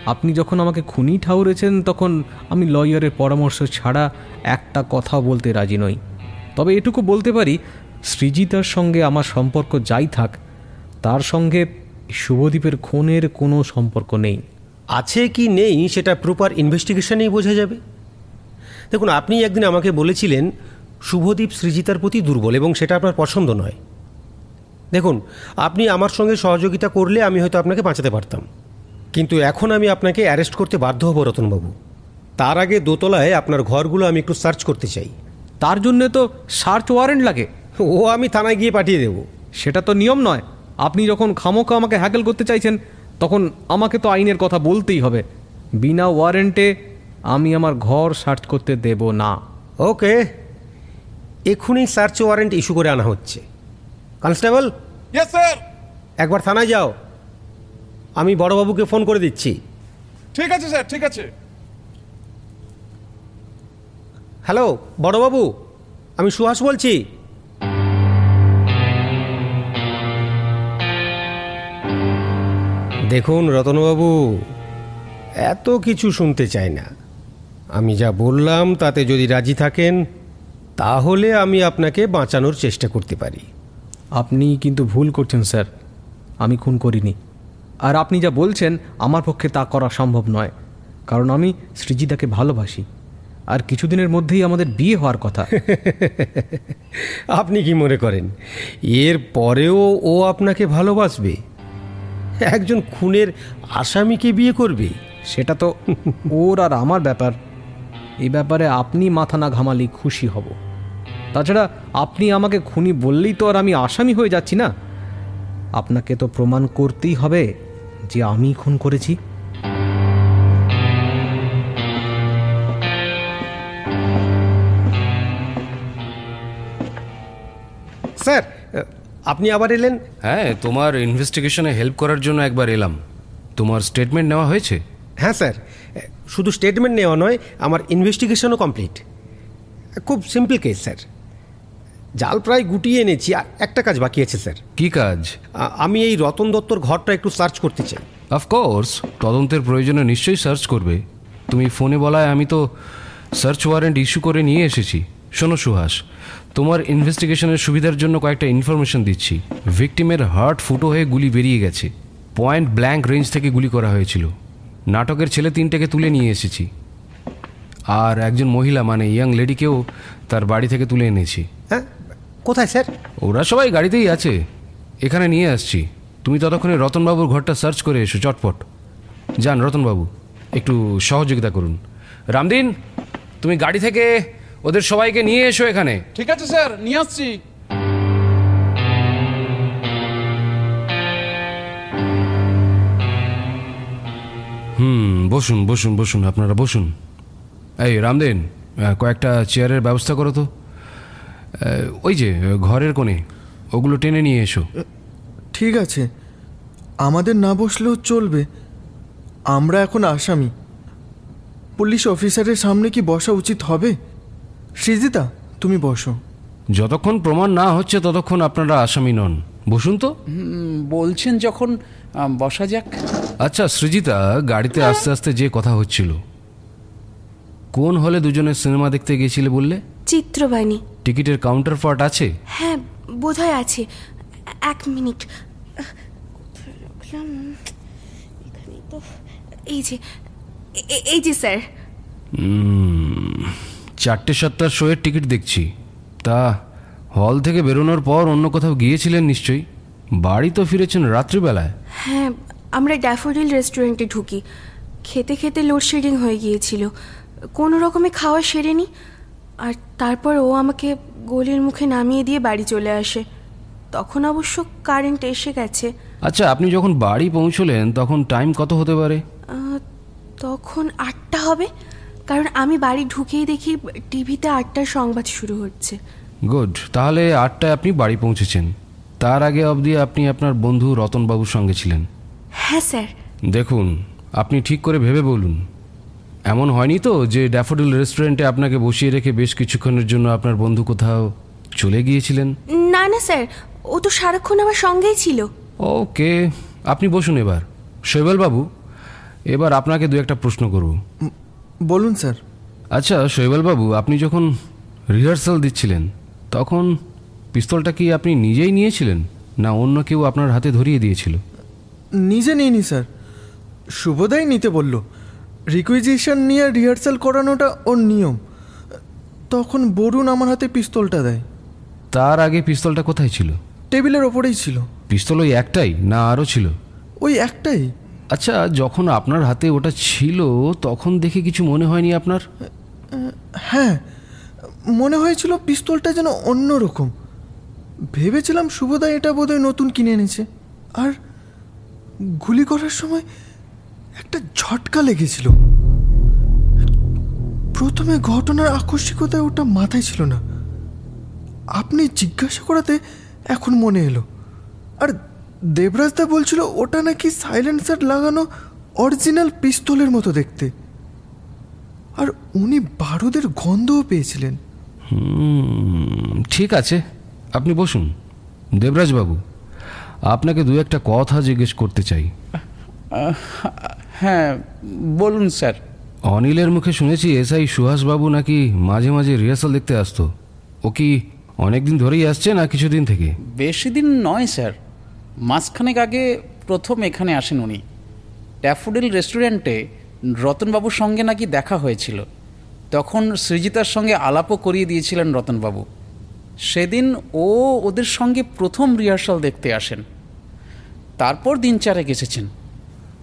আপনি যখন আমাকে খুনি ঠাউরেছেন, তখন আমি লয়ারের পরামর্শ ছাড়া একটা কথা বলতে রাজি নই। তবে এটুকু বলতে পারি, সৃজিতার সঙ্গে আমার সম্পর্ক যাই থাক, তার সঙ্গে শুভদীপের খুনের কোনো সম্পর্ক নেই। আছে কি নেই, সেটা প্রপার ইনভেস্টিগেশনেই বোঝা যাবে। দেখুন, আপনি একদিন আমাকে বলেছিলেন, শুভদীপ সৃজিতার প্রতি দুর্বল এবং সেটা আপনার পছন্দ নয়। দেখুন, আপনি আমার সঙ্গে সহযোগিতা করলে আমি হয়তো আপনাকে বাঁচাতে পারতাম। কিন্তু এখন আমি আপনাকে অ্যারেস্ট করতে বাধ্য হব রতনবাবু। তার আগে দোতলায় আপনার ঘরগুলো আমি একটু সার্চ করতে চাই। তার জন্যে তো সার্চ ওয়ারেন্ট লাগে। ও আমি থানায় গিয়ে পাঠিয়ে দেবো। সেটা তো নিয়ম নয়। আপনি যখন খামোখা আমাকে হ্যাকেল করতে চাইছেন তখন আমাকে তো আইনের কথা বলতেই হবে। বিনা ওয়ারেন্টে আমি আমার ঘর সার্চ করতে দেব না। ওকে। এক্ষুনি সার্চ ওয়ারেন্ট ইস্যু করে আনা হচ্ছে। কনস্টেবল? স্যার একবার থানায় যাও। আমি বড়বাবুকে ফোন করে দিচ্ছি। ঠিক আছে স্যার ঠিক আছে। হ্যালো বড়বাবু আমি সুহাস বলছি। দেখুন রতনবাবু এত কিছু শুনতে চাই না। আমি যা বললাম তাতে যদি রাজি থাকেন তাহলে আমি আপনাকে বাঁচানোর চেষ্টা করতে পারি। আপনি কিন্তু ভুল করছেন স্যার আমি খুন করিনি। আর আপনি যা বলছেন আমার পক্ষে তা করা সম্ভব নয় কারণ আমি সৃজিতাকে ভালোবাসি। আর কিছুদিনের মধ্যেই আমাদের বিয়ে হওয়ার কথা। আপনি কি মনে করেন এর পরেও ও আপনাকে ভালোবাসবে? একজন খুনের আসামিকে বিয়ে করবে? সেটা তো ওর আর আমার ব্যাপার। এই ব্যাপারে আপনি মাথা না ঘামালি খুশি হব। তাছাড়া আপনি আমাকে খুনি বললেই তো আর আমি আসামি হয়ে যাচ্ছি না। আপনাকে তো প্রমাণ করতেই হবে। যে আমি খুন করেছি। স্যার আপনি আবার এলেন? হ্যাঁ তোমার ইনভেস্টিগেশনে হেল্প করার জন্য একবার এলাম। তোমার স্টেটমেন্ট নেওয়া হয়েছে? হ্যাঁ স্যার। শুধু স্টেটমেন্ট নেওয়া নয় আমার ইনভেস্টিগেশনও কমপ্লিট খুব সিম্পল কেস স্যার। জাল প্রায় গুটিয়ে এনেছি আর একটা কাজ বাকি আছে স্যার। কি কাজ? আ- আমি এই রতন দত্তর ঘরটা একটু সার্চ করতে চাই। অফকোর্স তদন্তের প্রয়োজনে নিশ্চয়ই সার্চ করবে। তুমি ফোনে বলায় আমি তো সার্চ ওয়ারেন্ট ইস্যু করে নিয়ে এসেছি। শোনো সুহাস তোমার ইনভেস্টিগেশনের সুবিধার জন্য কয়েকটা ইনফরমেশন দিচ্ছি। ভিকটিমের হার্ট ফুটো হয়ে গুলি বেরিয়ে গেছে। পয়েন্ট ব্ল্যাঙ্ক রেঞ্জ থেকে গুলি করা হয়েছিল। নাটকের ছেলে তিনটাকে তুলে নিয়ে এসেছি। আর একজন মহিলা মানে ইয়াং লেডিকেও তার বাড়ি থেকে তুলে এনেছি। হ্যাঁ? কোথায় স্যার? ওরা সবাই গাড়িতেই আছে। এখানে নিয়ে আসছি। তুমি ততক্ষণে রতনবাবুর ঘরটা সার্চ করে এসো চটপট। যান রতনবাবু একটু সহযোগিতা করুন। রামদিন তুমি গাড়ি থেকে ওদের সবাইকে নিয়ে এসো এখানে। ঠিক আছে স্যার নিয়ে আসছি। হুম বসুন বসুন বসুন আপনারা বসুন। এই রামদিন কয়েকটা চেয়ারের ব্যবস্থা করো তো। ওই যে ঘরের কোণে। ওগুলো টেনে নিয়ে এসো। ঠিক আছে। আমাদের না বসলেও চলবে। আমরা এখন আসামি। পুলিশ অফিসারের সামনে কি বসা উচিত হবে? সৃজিতা তুমি বসো। যতক্ষণ প্রমাণ না হচ্ছে ততক্ষণ আপনারা আসামি নন। বসুন তো। বলছেন যখন বসা যাক। আচ্ছা সৃজিতা গাড়িতে আস্তে আস্তে যে কথা হচ্ছিল। কোন হলে দুজনে সিনেমা দেখতে গিয়েছিলে বললে? চিত্রবাণী। টিকিটের কাউন্টার পার্ট আছে? হ্যাঁ বোধহয় আছে। এক মিনিট। এই যে এই যে স্যার। চারটে সাতটার শোয়ের টিকিট দেখছি। তা হল থেকে বেরোনোর পর অন্য কোথাও গিয়েছিলেন নিশ্চয়ই? বাড়ি তো ফিরেছেন রাত্রিবেলায়। হ্যাঁ আমরা ড্যাফোডিল রেস্টুরেন্টে ঢুকি। খেতে খেতে লোডশেডিং হয়ে গিয়েছিল। কোনো রকমে খাওয়া সেরেনি। আর তারপর ও আমাকে গলির মুখে নামিয়ে দিয়ে বাড়ি চলে আসে। তখন অবশ্য কারেন্ট এসে গেছে। আচ্ছা আপনি যখন বাড়ি পৌঁছলেন তখন টাইম কত হতে পারে? তখন আটটা হবে। কারণ আমি বাড়ি ঢুকেই দেখি টিভিতে আটটার সংবাদ শুরু হচ্ছে। গুড তাহলে আটটায় আপনি বাড়ি পৌঁছেছেন। তার আগে অবধি আপনি আপনার বন্ধু রতনবাবুর সঙ্গে ছিলেন। হ্যাঁ স্যার। দেখুন আপনি ঠিক করে ভেবে বলুন। এমন হয়নি তো যে ড্যাফোডিল রেস্টুরেন্টে আপনাকে বসিয়ে রেখে বেশ কিছুক্ষণের জন্য আপনার বন্ধু কোথাও চলে গিয়েছিলেন? না না স্যার। ও তো সারাক্ষণ আমার সঙ্গেই ছিল। ওকে আপনি বসুন এবার। শৈবাল বাবু এবার আপনাকে দু একটা প্রশ্ন করব। বলুন স্যার। আচ্ছা শৈবাল বাবু আপনি যখন রিহার্সাল দিচ্ছিলেন তখন পিস্তলটা কি আপনি নিজেই নিয়েছিলেন না অন্য কেউ আপনার হাতে ধরিয়ে দিয়েছিল? নিজে নিইনি স্যার। শুভদাই নিতে বলল। রিকুইজিশন নিয়ে রিহার্সাল করানোটা ওর নিয়ম। তখন বরুণ আমার হাতে পিস্তলটা দেয়। তার আগে পিস্তলটা কোথায় ছিল? টেবিলের ওপরেই ছিল। পিস্তল ওই একটাই না আরও ছিল? ওই একটাই। আচ্ছা যখন আপনার হাতে ওটা ছিল তখন দেখে কিছু মনে হয়নি আপনার? হ্যাঁ মনে হয়েছিল পিস্তলটা যেন অন্য রকম। ভেবেছিলাম শুভদা এটা বোধহয় নতুন কিনে এনেছে। আর গুলি করার সময় একটা ঝটকা লেগেছিল। প্রথমে ঘটনার আকস্মিকতায় ওটা মাথায় ছিল না। আপনি জিজ্ঞাসা করাতে এখন মনে এলো। আর দেবরাজদা বলছিল ওটা নাকি সাইলেন্সার লাগানো অরিজিনাল পিস্তলের মতো দেখতে। আর উনি বারুদের গন্ধও পেয়েছিলেন। ঠিক আছে। আপনি বসুন। দেবরাজবাবু আপনাকে দু একটা কথা জিজ্ঞেস করতে চাই। হ্যাঁ বলুন স্যার। অনিলের মুখে শুনেছি এসআই সুহাসবাবু নাকি মাঝে মাঝে রিহার্সাল দেখতে আসতো। ও কি অনেক দিন ধরেই আসছে না কিছুদিন থেকে? বেশি দিন নয় স্যার। মাসখানেক আগে প্রথম এখানে আসেন উনি। ড্যাফোডিল রেস্টুরেন্টে রতনবাবুর সঙ্গে নাকি দেখা হয়েছিল। তখন সৃজিতার সঙ্গে আলাপও করিয়ে দিয়েছিলেন রতনবাবু। সেদিন ও ওদের সঙ্গে প্রথম রিহার্সাল দেখতে আসেন। তারপর দিন চারেক এসেছেন।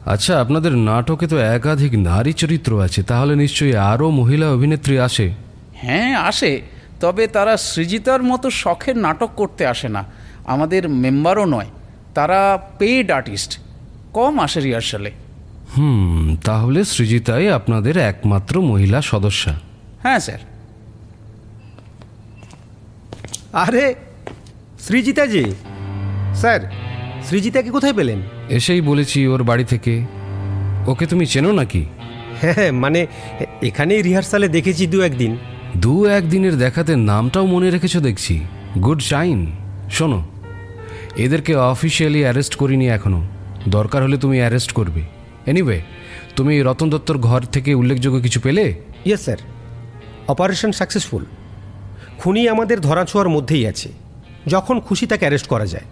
আচ্ছা আপনাদের নাটকে তো একাধিক নারী চরিত্র আছে তাহলে নিশ্চয়ই আরও মহিলা অভিনেত্রী আসে? হ্যাঁ আসে। তবে তারা সৃজিতার মতো শখের নাটক করতে আসে না। আমাদের মেম্বারও নয়। তারা পেইড আর্টিস্ট কম আসে রিহার্সালে হুম তাহলে সৃজিতাই আপনাদের একমাত্র মহিলা সদস্যা। হ্যাঁ স্যার। আরে সৃজিতা জি স্যার সৃজিতাকে কোথায় পেলেন? এসেই বলেছি ওর বাড়ি থেকে। ওকে তুমি চেনো নাকি? হ্যাঁ মানে এখানেই রিহার্সালে দেখেছি দু একদিন। দু একদিনের দেখাতে নামটাও মনে রেখেছো দেখছি। Good sign. শোনো এদেরকে অফিসিয়ালি অ্যারেস্ট করিনি এখনও। দরকার হলে তুমি অ্যারেস্ট করবে। এনিওয়ে তুমি রতন দত্তর ঘর থেকে উল্লেখযোগ্য কিছু পেলে? ইয়েস স্যার অপারেশন সাকসেসফুল খুনি আমাদের ধরাছোঁয়ার মধ্যেই আছে। যখন খুশি তাকে অ্যারেস্ট করা যায়।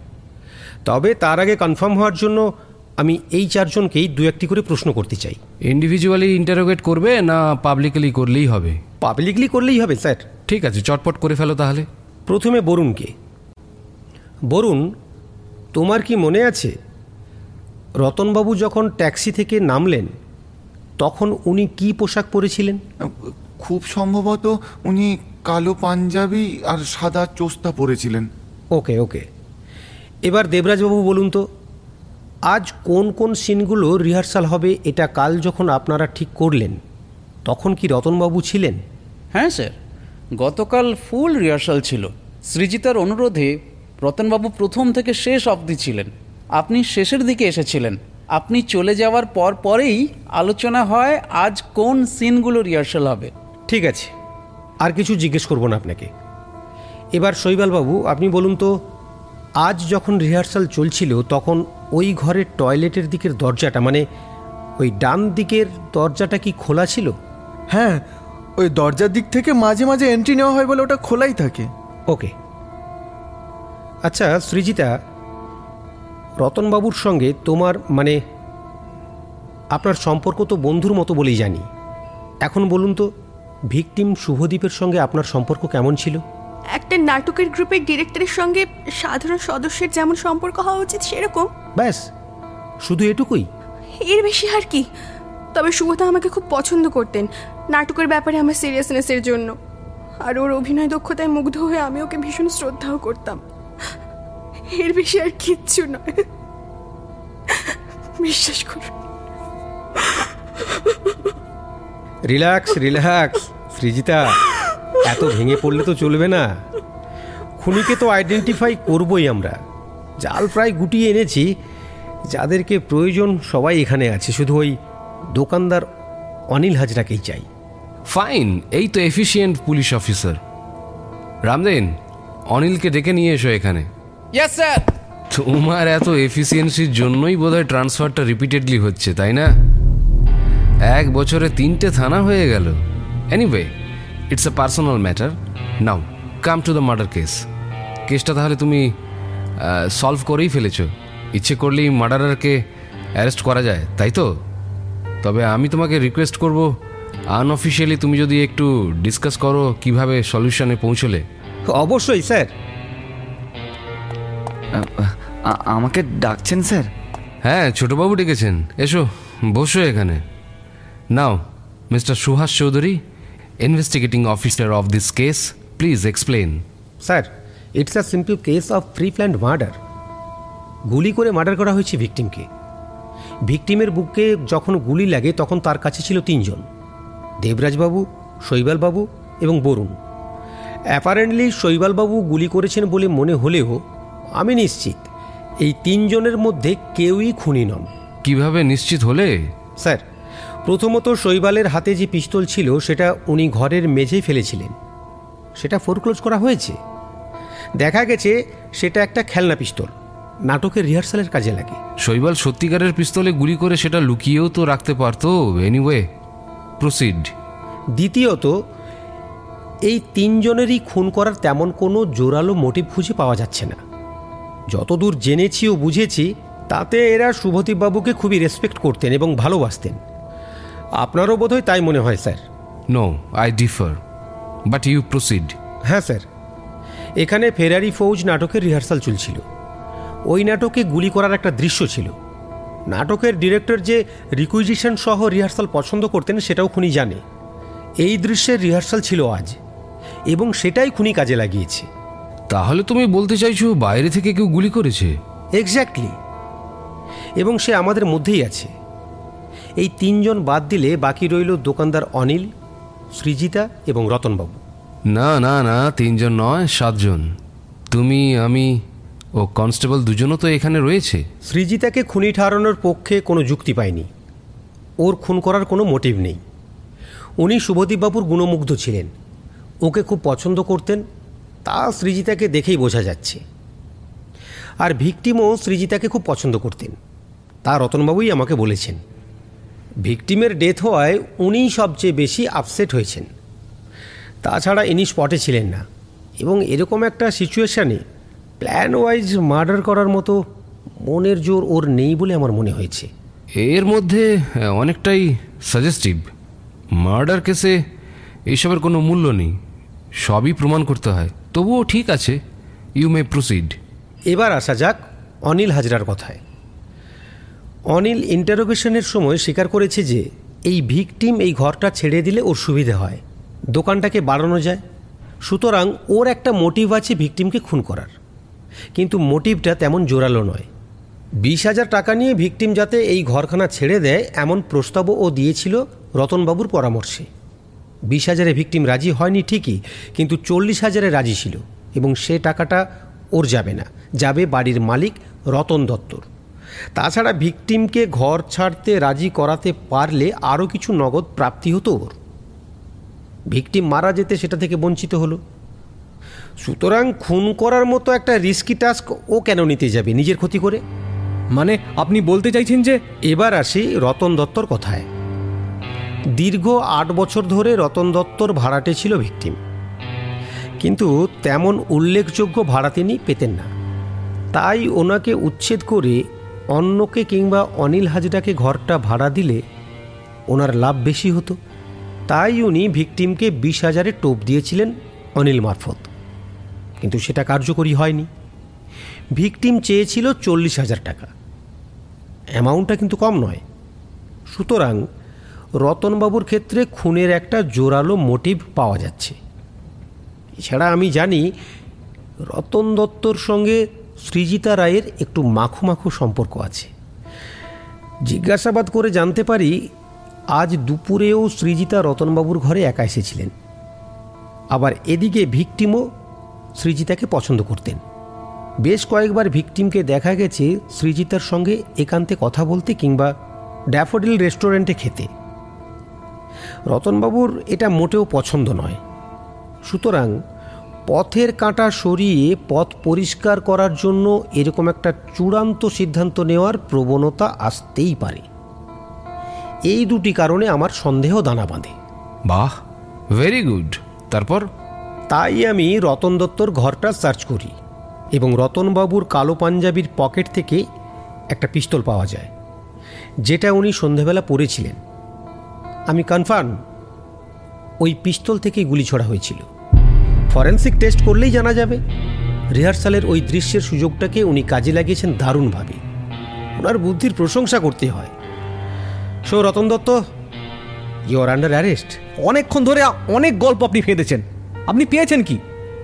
তবে তার আগে কনফার্ম হওয়ার জন্য আমি এই চারজনকেই দু একটি করে প্রশ্ন করতে চাই। ইন্ডিভিজুয়ালি ইন্টারোগেট করবে না পাবলিকলি করলেই হবে? পাবলিকলি করলেই হবে স্যার। ঠিক আছে চটপট করে ফেলো তাহলে। প্রথমে বরুণকে। বরুণ তোমার কি মনে আছে? রতনবাবু যখন ট্যাক্সি থেকে নামলেন তখন উনি কি পোশাক পরেছিলেন? খুব সম্ভবত উনি কালো পাঞ্জাবি আর সাদা চোস্তা পরেছিলেন। ওকে ওকে। এবার দেবরাজবাবু বলুন তো আজ কোন কোন সিনগুলো রিহার্সাল হবে এটা কাল যখন আপনারা ঠিক করলেন তখন কি রতনবাবু ছিলেন? হ্যাঁ স্যার গতকাল ফুল রিহার্সাল ছিল। সৃজিতার অনুরোধে রতনবাবু প্রথম থেকে শেষ অবধি ছিলেন। আপনি শেষের দিকে এসেছিলেন। আপনি চলে যাওয়ার পর পরেই আলোচনা হয় আজ কোন সিনগুলো রিহার্সাল হবে। ঠিক আছে আর কিছু জিজ্ঞেস করব না আপনাকে। এবার শৈবালবাবু আপনি বলুন তো আজ যখন রিহার্সাল চলছিল তখন ওই ঘরের টয়লেটের দিকের দরজাটা মানে ওই ডান দিকের দরজাটা কি খোলা ছিল? হ্যাঁ ওই দরজার দিক থেকে মাঝে মাঝে এন্ট্রি নেওয়া হয় বলে ওটা খোলাই থাকে। ওকে। আচ্ছা সৃজিতা রতনবাবুর সঙ্গে তোমার মানে আপনার সম্পর্ক তো বন্ধুর মতো বলেই জানি। এখন বলুন তো ভিকটিম শুভদীপের সঙ্গে আপনার সম্পর্ক কেমন ছিল? একটা নাটকের গ্রুপের ডিরেক্টরের সঙ্গে সাধারণ সদস্যের যেমন সম্পর্ক হওয়া উচিত সেরকম। ব্যাস শুধু এটুকুই। এর বেশি আর কি। তবে শুভদা আমাকে খুব পছন্দ করতেন নাটকের ব্যাপারে আমার সিরিয়াসনেসের জন্য। আর ওর অভিনয় দক্ষতায় মুগ্ধ হয়ে আমি ওকে ভীষণ শ্রদ্ধাও করতাম। এর বেশি আর কিচ্ছু নয়। বিশ্বাস করুন। Relax relax Srijita. এত ভেঙে পড়লে তো চলবে না। খুনিকে তো আইডেন্টিফাই করবই আমরা। জাল প্রায় গুটিয়ে এনেছি। যাদেরকে প্রয়োজন সবাই এখানে আছে। শুধু ওই দোকানদার অনিল হাজরাকেই চাই। ফাইন এই তো এফিসিয়েন্ট পুলিশ অফিসার রামদেন অনিলকে ডেকে নিয়ে এসো এখানে। ইয়েস স্যার তোমার এত এফিসিয়েন্সির জন্যই বোধহয় ট্রান্সফারটা রিপিটেডলি হচ্ছে তাই না? এক বছরে তিনটে থানা হয়ে গেল। Anyway it's a personal matter now come to the murder case কেসটা তাহলে তুমি সলভ করেই ফেলেছ। ইচ্ছে করলেই মার্ডারারকে অ্যারেস্ট করা যায় তাই তো? তবে আমি তোমাকে রিকোয়েস্ট করব আনঅফিসিয়ালি তুমি যদি একটু ডিসকাস করো কীভাবে সলিউশনে পৌঁছলে। অবশ্যই স্যার। আমাকে ডাকছেন স্যার? হ্যাঁ ছোটবাবু ডেকেছেন। এসো বসো এখানে। Now mister Suhas Chowdhury investigating officer of this case please explain sir it's a simple case of pre planned murder গুলি করে মার্ডার করা হয়েছে ভিকটিমকে ভিকটিমের বুকে যখন গুলি লাগে তখন তার কাছে ছিল তিনজন। দেবরাজবাবু শৈবালবাবু এবং বরুণ। অ্যাপারেন্টলি শৈবালবাবু গুলি করেছেন বলে মনে হলেও আমি নিশ্চিত এই তিনজনের মধ্যে কেউই খুনি নন। কীভাবে নিশ্চিত হলে? স্যার প্রথমত শৈবালের হাতে যে পিস্তল ছিল সেটা উনি ঘরের মেঝেই ফেলেছিলেন। সেটা ফোরক্লোজ করা হয়েছে। দেখা গেছে সেটা একটা খেলনা পিস্তল। নাটকের রিহার্সালের কাজে লাগে। শৈবাল সত্যিকারের পিস্তলে গুলি করে সেটা লুকিয়েও তো রাখতে পারতো। এনিওয়ে প্রসিড দ্বিতীয়ত এই তিনজনেরই খুন করার তেমন কোনো জোরালো মোটিভ খুঁজে পাওয়া যাচ্ছে না। যতদূর জেনেছি ও বুঝেছি তাতে এরা শুভদীপবাবুকে খুবই রেসপেক্ট করতেন এবং ভালোবাসতেন। আপনারও বোধহয় তাই মনে হয় sir. No I differ but you proceed হ্যাঁ স্যার। এখানে ফেরারি ফৌজ নাটকের রিহার্সাল চলছিল। ওই নাটকে গুলি করার একটা দৃশ্য ছিল। নাটকের ডিরেক্টর যে রিকুইজিশন সহ রিহার্সাল পছন্দ করতেন সেটাও খুনি জানে। এই দৃশ্যের রিহার্সাল ছিল আজ। এবং সেটাই খুনি কাজে লাগিয়েছে। তাহলে তুমি বলতে চাইছো বাইরে থেকে কেউ গুলি করেছে? এক্স্যাক্টলি এবং সে আমাদের মধ্যেই আছে। এই তিনজন বাদ দিলে বাকি রইল দোকানদার অনিল সৃজিতা এবং রতনবাবু। না না না তিনজন নয় সাতজন। তুমি আমি ও কনস্টেবল দুজনও তো এখানে রয়েছে। সৃজিতাকে খুনি ঠারানোর পক্ষে কোনো যুক্তি পায়নি। ওর খুন করার কোনো মোটিভ নেই। উনি শুভদীপবাবুর গুণমুগ্ধ ছিলেন। ওকে খুব পছন্দ করতেন তা সৃজিতাকে দেখেই বোঝা যাচ্ছে। আর ভিকটিমও সৃজিতাকে খুব পছন্দ করতেন। তা রতনবাবুই আমাকে বলেছেন। ভিকটিমের ডেথ হওয়ায় উনিই সবচেয়ে বেশি আপসেট হয়েছেন। তাছাড়া ইনি স্পটে ছিলেন না এবং এরকম একটা সিচুয়েশানে প্ল্যান ওয়াইজ মার্ডার করার মতো মনের জোর ওর নেই বলে আমার মনে হয়েছে। এর মধ্যে আহ, অনেকটাই সাজেস্টিভ মার্ডার কেসে এইসবের কোনো মূল্য নেই। সবই প্রমাণ করতে হয়। তবুও ঠিক আছে ইউ মে প্রসিড এবার আসা যাক অনিল হাজরার কথায়। অনিল ইন্টারোগেশনের সময় স্বীকার করেছে যে, এই ভিকটিম এই ঘরটা ছেড়ে দিলে ওর সুবিধে হয়। দোকানটাকে বাড়ানো যায়। সুতরাং ওর একটা মোটিভ আছে ভিকটিমকে খুন করার। কিন্তু মোটিভটা তেমন জোরালো নয়। বিশ হাজার টাকা নিয়ে ভিকটিম যাতে এই ঘরখানা ছেড়ে দেয়, এমন প্রস্তাবও ও দিয়েছিল রতনবাবুর পরামর্শে। বিশ হাজারে ভিকটিম রাজি হয়নি ঠিকই, কিন্তু চল্লিশ হাজারে রাজি ছিল এবং সে টাকাটা ওর যাবে না। যাবে বাড়ির মালিক রতন দত্তর। তাছাড়া ভিকটিমকে ঘর ছাড়তে রাজি করাতে পারলে আরও কিছু নগদ প্রাপ্তি হতো ওর। ভিকটিম মারা যেতে সেটা থেকে বঞ্চিত হলো। সুতরাং খুন করার মতো একটা রিস্কি টাস্ক ও কেন নিতে যাবে নিজের ক্ষতি করে? মানে আপনি বলতে চাইছেন যে এবার আসি রতন দত্তর কথায়। দীর্ঘ আট বছর ধরে রতন দত্তর ভাড়াটে ছিল ভিকটিম। কিন্তু তেমন উল্লেখযোগ্য ভাড়া তিনি পেতেন না। তাই ওনাকে উচ্ছেদ করে অন্যকে কিংবা অনিল হাজরাকে ঘরটা ভাড়া দিলে ওনার লাভ বেশি হতো। তাই উনি ভিকটিমকে বিশ হাজারে টোপ দিয়েছিলেন অনিল মারফত। কিন্তু সেটা কার্যকরী হয়নি। ভিকটিম চেয়েছিল চল্লিশ হাজার টাকা। অ্যামাউন্টটা কিন্তু কম নয়। সুতরাং রতনবাবুর ক্ষেত্রে খুনের একটা জোরালো মোটিভ পাওয়া যাচ্ছে। এছাড়া আমি জানি রতন দত্তর সঙ্গে সৃজিতা রায়ের একটু মাখো মাখু সম্পর্ক আছে। জিজ্ঞাসাবাদ করে জানতে পারি, আজ দুপুরেও সৃজিতা রতনবাবুর ঘরে একা এসেছিলেন। আবার এদিকে ভিকটিমও সৃজিতাকে পছন্দ করতেন। বেশ কয়েকবার ভিকটিমকে দেখা গেছে সৃজিতার সঙ্গে একান্তে কথা বলতে কিংবা ড্যাফোডিল রেস্টুরেন্টে খেতে। রতনবাবুর এটা মোটেও পছন্দ নয়। সুতরাং পথের কাঁটা সরিয়ে পথ পরিষ্কার করার জন্য এরকম একটা চূড়ান্ত সিদ্ধান্ত নেওয়ার প্রবণতা আসতেই পারে। এই দুটি কারণে আমার সন্দেহ দানা বাঁধে। বাহ ভেরি গুড তারপর? তাই আমি রতন দত্তর ঘরটা সার্চ করি এবং রতনবাবুর কালো পাঞ্জাবির পকেট থেকে একটা পিস্তল পাওয়া যায় যেটা উনি সন্ধেবেলা পরেছিলেন। আমি কনফার্ম ওই পিস্তল থেকেই গুলি ছড়া হয়েছিল। ফরেন্সিক টেস্ট করলেই জানা যাবে। রিহার্সালের ওই দৃশ্যের সুযোগটাকে উনি কাজে লাগিয়েছেন দারুণভাবে ওনার বুদ্ধির প্রশংসা করতে হয়। So Ratan Dutta you're under arrest অনেকক্ষণ ধরে অনেক গল্প আপনি ফেঁদেছেন। আপনি পেয়েছেন কি?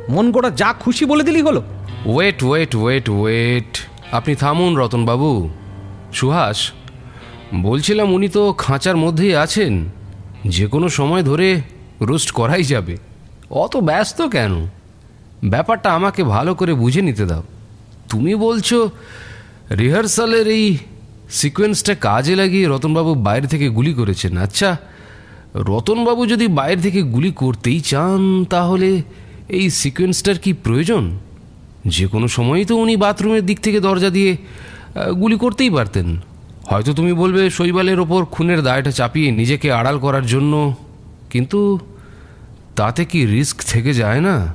মন গোটা যা খুশি বলে দিলেই হলো। ওয়েট ওয়েট ওয়েট ওয়েট আপনি থামুন রতনবাবু সুহাস বলছিলাম উনি তো খাঁচার মধ্যেই আছেন। যে কোনো সময় ধরে রোস্ট করাই যাবে। অত ব্যস্ত কেন? ব্যাপারটা আমাকে ভালো করে বুঝে নিতে দাও। তুমি বলছো, রিহার্সালের এই সিকোয়েন্সটা কাজে লাগিয়ে রতনবাবু বাইরে থেকে গুলি করেছেন। আচ্ছা রতনবাবু যদি বাইরে থেকে গুলি করতেই চান, তাহলে এই সিকোয়েন্সটার কি প্রয়োজন? যে কোনো সময়ই তো উনি বাথরুমের দিক থেকে দরজা দিয়ে গুলি করতেই পারতেন। হয়তো তুমি বলবে, শৈবালের ওপর খুনের দায়টা চাপিয়ে নিজেকে আড়াল করার জন্য, কিন্তু তাতে কি রিস্ক থেকে যায় না?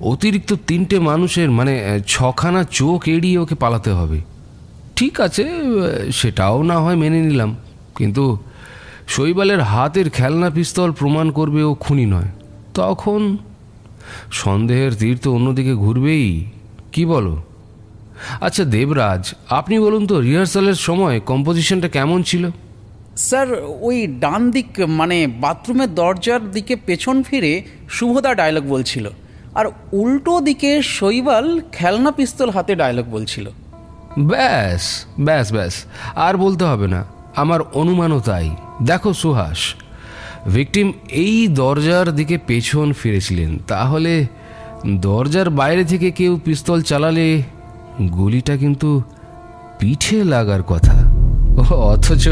অতিরিক্ত তিনটে মানুষের মানে ছখানা চোখ এড়িয়ে ওকে পালাতে হবে। ঠিক আছে সেটাও না হয় মেনে নিলাম। কিন্তু শৈবালের হাতের খেলনা পিস্তল প্রমাণ করবে ও খুনি নয়। তখন সন্দেহের তীর তো অন্যদিকে ঘুরবেই। কি বলো? আচ্ছা দেবরাজ, আপনি বলুন তো, রিহার্সালের সময় কম্পোজিশনটা কেমন ছিল? স্যার, ওই ডান দিক মানে বাথরুমের দরজার দিকে পেছন ফিরে শুভদা ডায়লগ বলছিল। আর উল্টো দিকে শৈবাল খেলনা পিস্তল হাতে ডায়লগ বলছিল। ব্যাস ব্যাস ব্যাস, আর বলতে হবে না। আমার অনুমানও তাই। দেখো সুহাস ভিকটিম এই দরজার দিকে পেছন ফিরেছিলেন। তাহলে দরজার বাইরে থেকে কেউ পিস্তল চালালে গুলিটা কিন্তু পিঠে লাগার কথা। অথচ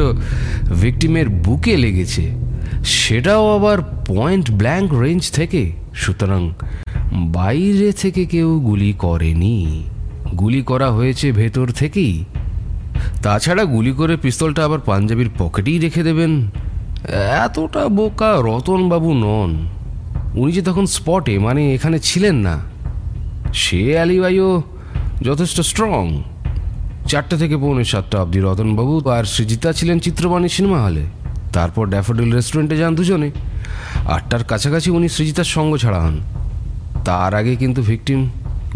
ভিকটিমের বুকে লেগেছে। সেটাও আবার পয়েন্ট ব্ল্যাঙ্ক রেঞ্জ থেকে। সুতরাং বাইরে থেকে কেউ গুলি করেনি। গুলি করা হয়েছে ভেতর থেকেই। তাছাড়া গুলি করে পিস্তলটা আবার পাঞ্জাবির পকেটেই রেখে দেবেন। এতটা বোকা রতনবাবু নন। উনি যে তখন স্পটে মানে এখানে ছিলেন না। সে আলিবাইও যথেষ্ট স্ট্রং চারটে থেকে পৌনে সাতটা অবধি রতনবাবু আর সৃজিতা ছিলেন চিত্রবাণী সিনেমা হলে। তারপর ড্যাফোডিল রেস্টুরেন্টে যান দুজনে। আটটার কাছাকাছি উনি সৃজিতার সঙ্গ ছাড়া হন। তার আগে কিন্তু ভিকটিম